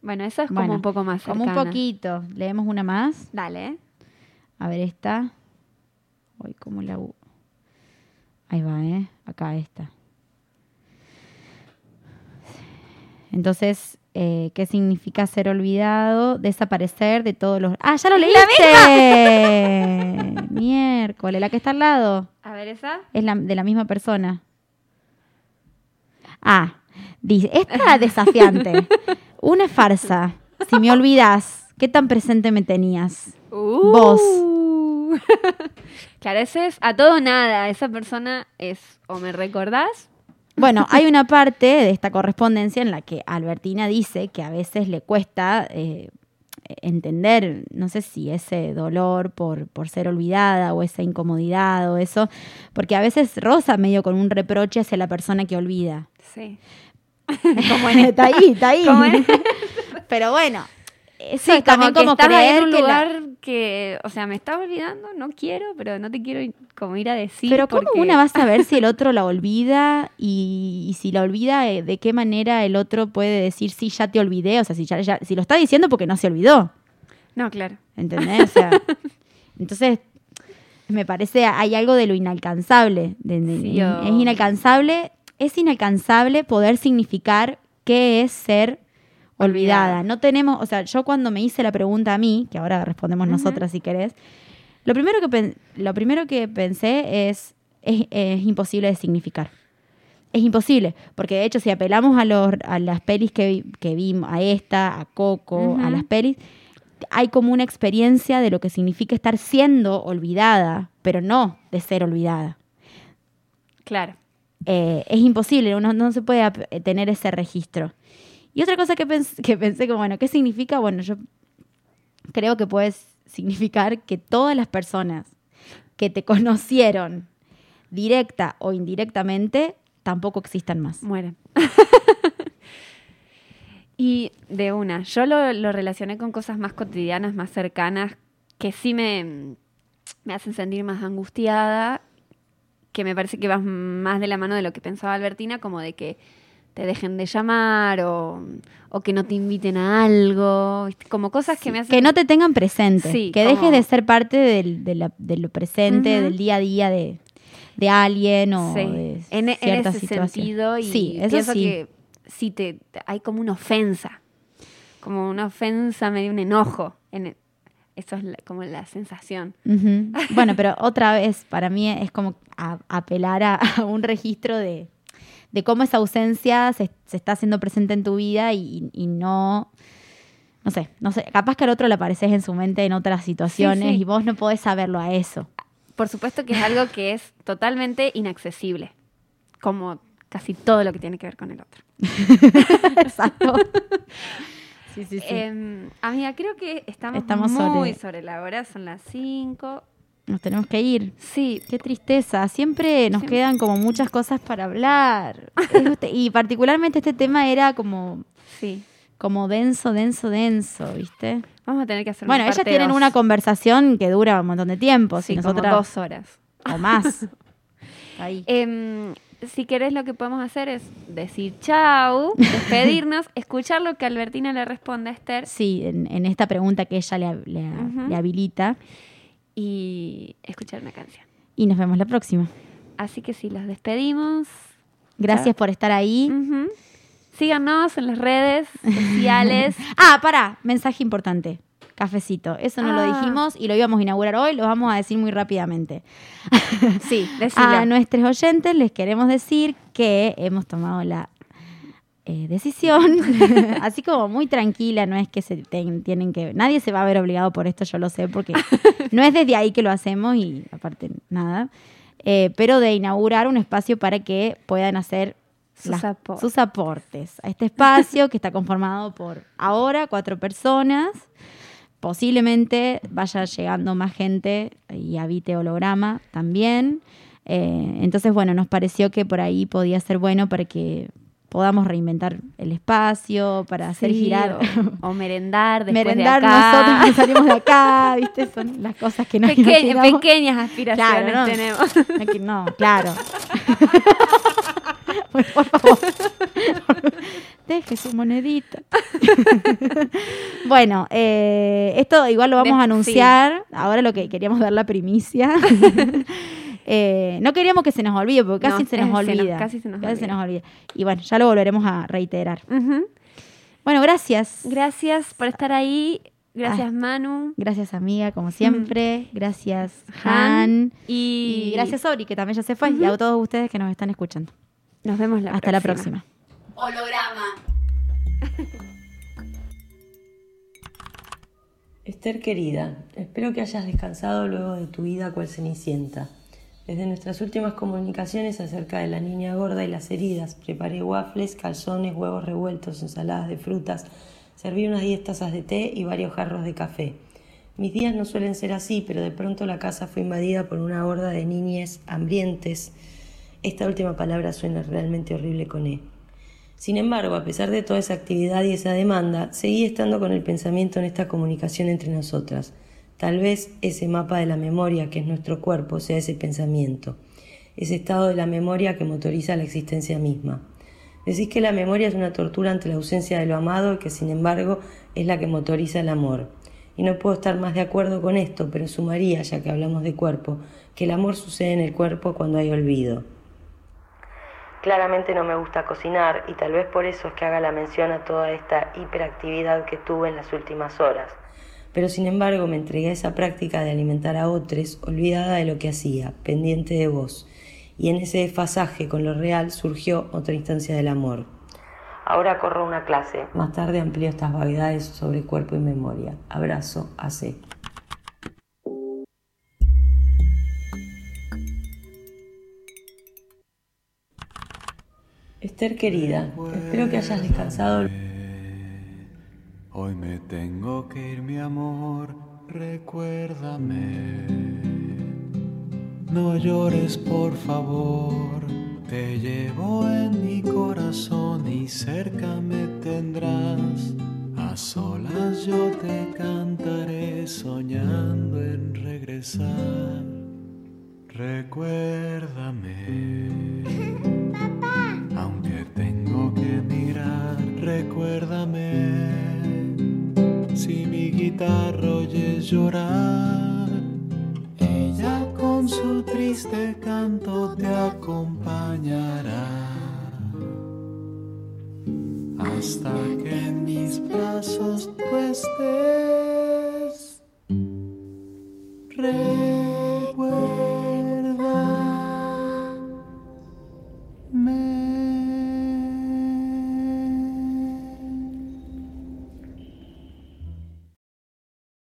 [SPEAKER 3] Bueno, eso es como un poco más
[SPEAKER 2] Como un poquito. Leemos una más.
[SPEAKER 3] Dale.
[SPEAKER 2] A ver esta. Uy, ¿cómo la... u- Ahí va, ¿eh? Acá esta. Entonces, eh, ¿qué significa ser olvidado? Desaparecer de todos los... ¡Ah, ya lo leíste! Miércoles, la que está al lado.
[SPEAKER 3] A ver esa.
[SPEAKER 2] Es la, de la misma persona. Ah, dice, esta desafiante. Una farsa. Si me olvidas, ¿qué tan presente me tenías? Vos.
[SPEAKER 3] Uh. claro, ese es a todo nada. Esa persona es o me recordás.
[SPEAKER 2] Bueno, hay una parte de esta correspondencia en la que Albertina dice que a veces le cuesta eh, entender, no sé si ese dolor por, por ser olvidada o esa incomodidad o eso, porque a veces roza medio con un reproche hacia la persona que olvida.
[SPEAKER 3] Sí.
[SPEAKER 2] Como en está ahí, está ahí. Pero bueno, eso
[SPEAKER 3] Sí,
[SPEAKER 2] es también
[SPEAKER 3] como,
[SPEAKER 2] como
[SPEAKER 3] que estás
[SPEAKER 2] creer
[SPEAKER 3] en un
[SPEAKER 2] que la-
[SPEAKER 3] lugar que, o sea, me estás olvidando, no quiero, pero no te quiero como ir a decir.
[SPEAKER 2] Pero ¿cómo una va a saber si el otro la olvida y, y si la olvida, eh, de qué manera el otro puede decir, sí, ya te olvidé? O sea, si, ya, ya- si lo está diciendo porque no se olvidó,
[SPEAKER 3] No, claro.
[SPEAKER 2] ¿entendés? O sea, entonces me parece hay algo de lo inalcanzable. de- de-
[SPEAKER 3] Sí,
[SPEAKER 2] es
[SPEAKER 3] o-
[SPEAKER 2] inalcanzable, es inalcanzable poder significar qué es ser olvidada. No tenemos, o sea, yo cuando me hice la pregunta a mí, que ahora respondemos nosotras si querés, lo primero que, pen- lo primero que pensé es, es, es imposible de significar. Es imposible, porque de hecho si apelamos a, los, a las pelis que, que vimos, a esta, a Coco, a las pelis, hay como una experiencia de lo que significa estar siendo olvidada, pero no de ser olvidada.
[SPEAKER 3] Claro.
[SPEAKER 2] Eh, es imposible, uno no se puede tener ese registro. Y otra cosa que, pens- que pensé, como, bueno, ¿qué significa? Bueno, yo creo que puede significar que todas las personas que te conocieron directa o indirectamente tampoco existan más.
[SPEAKER 3] Mueren. y de una, yo lo, lo relacioné con cosas más cotidianas, más cercanas, que sí me, me hacen sentir más angustiada, que me parece que vas más de la mano de lo que pensaba Albertina, como de que te dejen de llamar o, o que no te inviten a algo, como cosas que me hacen...
[SPEAKER 2] Que no te tengan presente,
[SPEAKER 3] Sí,
[SPEAKER 2] que
[SPEAKER 3] como-
[SPEAKER 2] dejes de ser parte del- de, la- de lo presente, del día a día de, de alguien o
[SPEAKER 3] Sí,
[SPEAKER 2] de
[SPEAKER 3] en, en
[SPEAKER 2] ciertas
[SPEAKER 3] ese
[SPEAKER 2] situaciones.
[SPEAKER 3] sentido y
[SPEAKER 2] sí, eso
[SPEAKER 3] pienso
[SPEAKER 2] sí.
[SPEAKER 3] que sí te, hay como una ofensa, como una ofensa, medio un enojo. En el- eso es la- como la sensación.
[SPEAKER 2] Bueno, pero otra vez, para mí es como a- apelar a, a un registro de, de cómo esa ausencia se, se está haciendo presente en tu vida y, y no, no sé, no sé, capaz que al otro le apareces en su mente en otras situaciones
[SPEAKER 3] sí.
[SPEAKER 2] y vos no podés saberlo a eso.
[SPEAKER 3] Por supuesto que es algo que es totalmente inaccesible, como casi todo lo que tiene que ver con el otro.
[SPEAKER 2] Exacto. sí, sí, sí.
[SPEAKER 3] Em, amiga, creo que estamos,
[SPEAKER 2] Estamos
[SPEAKER 3] muy
[SPEAKER 2] sobre-
[SPEAKER 3] sobre... la hora, son las 5.
[SPEAKER 2] Nos tenemos que ir.
[SPEAKER 3] Sí,
[SPEAKER 2] Qué tristeza, siempre nos
[SPEAKER 3] Siempre.
[SPEAKER 2] quedan como muchas cosas para hablar. Y particularmente este tema era como,
[SPEAKER 3] sí.
[SPEAKER 2] como denso, denso, denso, ¿viste?
[SPEAKER 3] Vamos a tener que hacer
[SPEAKER 2] Bueno, ellas tienen
[SPEAKER 3] dos.
[SPEAKER 2] una conversación que dura un montón de tiempo,
[SPEAKER 3] Sí,
[SPEAKER 2] si
[SPEAKER 3] como
[SPEAKER 2] nosotras
[SPEAKER 3] dos horas.
[SPEAKER 2] o más. Ahí.
[SPEAKER 3] Em, si querés, lo que podemos hacer es decir chau, despedirnos, escuchar lo que Albertina le responde a Esther
[SPEAKER 2] Sí, en, en esta pregunta que ella le, le habilita.
[SPEAKER 3] Y escuchar una canción.
[SPEAKER 2] Y nos vemos la próxima.
[SPEAKER 3] Así que sí, los despedimos.
[SPEAKER 2] Gracias por estar ahí.
[SPEAKER 3] Síganos en las redes sociales.
[SPEAKER 2] Ah, pará, mensaje importante. Cafecito. Eso no lo
[SPEAKER 3] Ah.
[SPEAKER 2] dijimos y lo íbamos a inaugurar hoy, lo vamos a decir muy rápidamente.
[SPEAKER 3] sí, decilo.
[SPEAKER 2] A nuestros oyentes les queremos decir que hemos tomado la eh, decisión, así como muy tranquila, no es que se ten- tienen que, nadie se va a ver obligado por esto, yo lo sé, porque no es desde ahí que lo hacemos y aparte nada, eh, pero de inaugurar un espacio para que puedan hacer
[SPEAKER 3] Sus
[SPEAKER 2] las-
[SPEAKER 3] aportes.
[SPEAKER 2] sus aportes a este espacio que está conformado por ahora cuatro personas. Posiblemente vaya llegando más gente y habite holograma también. Eh, entonces, bueno, nos pareció que por ahí podía ser bueno para que podamos reinventar el espacio, para hacer
[SPEAKER 3] Sí,
[SPEAKER 2] girar,
[SPEAKER 3] O, o merendar después
[SPEAKER 2] merendar
[SPEAKER 3] de acá.
[SPEAKER 2] nosotros que salimos de acá, ¿viste? Son las cosas que nos
[SPEAKER 3] Peque- pequeñas aspiraciones
[SPEAKER 2] Claro, ¿no?
[SPEAKER 3] tenemos.
[SPEAKER 2] Aquí no, claro. Bueno, por favor. Deje su monedita. bueno, eh, esto igual lo vamos
[SPEAKER 3] De-
[SPEAKER 2] a anunciar. Ahora lo que queríamos dar la primicia. Eh, no queríamos que se nos olvide, porque casi
[SPEAKER 3] No,
[SPEAKER 2] se nos
[SPEAKER 3] eh, se nos-
[SPEAKER 2] olvida.
[SPEAKER 3] casi se nos olvida.
[SPEAKER 2] nos olvida. Y bueno, ya lo volveremos a reiterar. Bueno, gracias.
[SPEAKER 3] Gracias por estar ahí. Gracias, Manu.
[SPEAKER 2] Gracias, amiga, como siempre. Gracias,
[SPEAKER 3] Han.
[SPEAKER 2] Han.
[SPEAKER 3] Y,
[SPEAKER 2] Y gracias, Ori, que también ya se fue. Y a todos ustedes que nos están escuchando.
[SPEAKER 3] Nos vemos la
[SPEAKER 2] Hasta la próxima.
[SPEAKER 8] Esther querida, espero que hayas descansado luego de tu vida cual cenicienta. Desde nuestras últimas comunicaciones acerca de la niña gorda y las heridas, preparé waffles, calzones, huevos revueltos, ensaladas de frutas, serví unas 10 tazas de té y varios jarros de café. Mis días no suelen ser así, pero de pronto la casa fue invadida por una horda de niñes hambrientes. Esta última palabra suena realmente horrible con E. Sin embargo, a pesar de toda esa actividad y esa demanda, seguí estando con el pensamiento en esta comunicación entre nosotras. Tal vez ese mapa de la memoria que es nuestro cuerpo sea ese pensamiento, ese estado de la memoria que motoriza la existencia misma. Decís que la memoria es una tortura ante la ausencia de lo amado y que sin embargo es la que motoriza el amor. Y no puedo estar más de acuerdo con esto, pero sumaría, ya que hablamos de cuerpo, que el amor sucede en el cuerpo cuando hay olvido. Claramente no me gusta cocinar y tal vez por eso es que haga la mención a toda esta hiperactividad que tuve en las últimas horas. Pero sin embargo me entregué a esa práctica de alimentar a otros, olvidada de lo que hacía, pendiente de vos. Y en ese desfasaje con lo real surgió otra instancia del amor. Ahora corro una clase. Más tarde amplío estas vaguedades sobre cuerpo y memoria. Abrazo, AC. Esther querida, espero que hayas descansado.
[SPEAKER 9] Hoy me tengo que ir, mi amor, recuérdame. No llores, por favor. Te llevo en mi corazón y cerca me tendrás. A solas yo te cantaré soñando en regresar. Recuérdame. Aunque tengo que mirar, recuérdame. Si mi guitarra oyes llorar, ella con su triste canto te acompañará. Hasta que en mis brazos tú estés.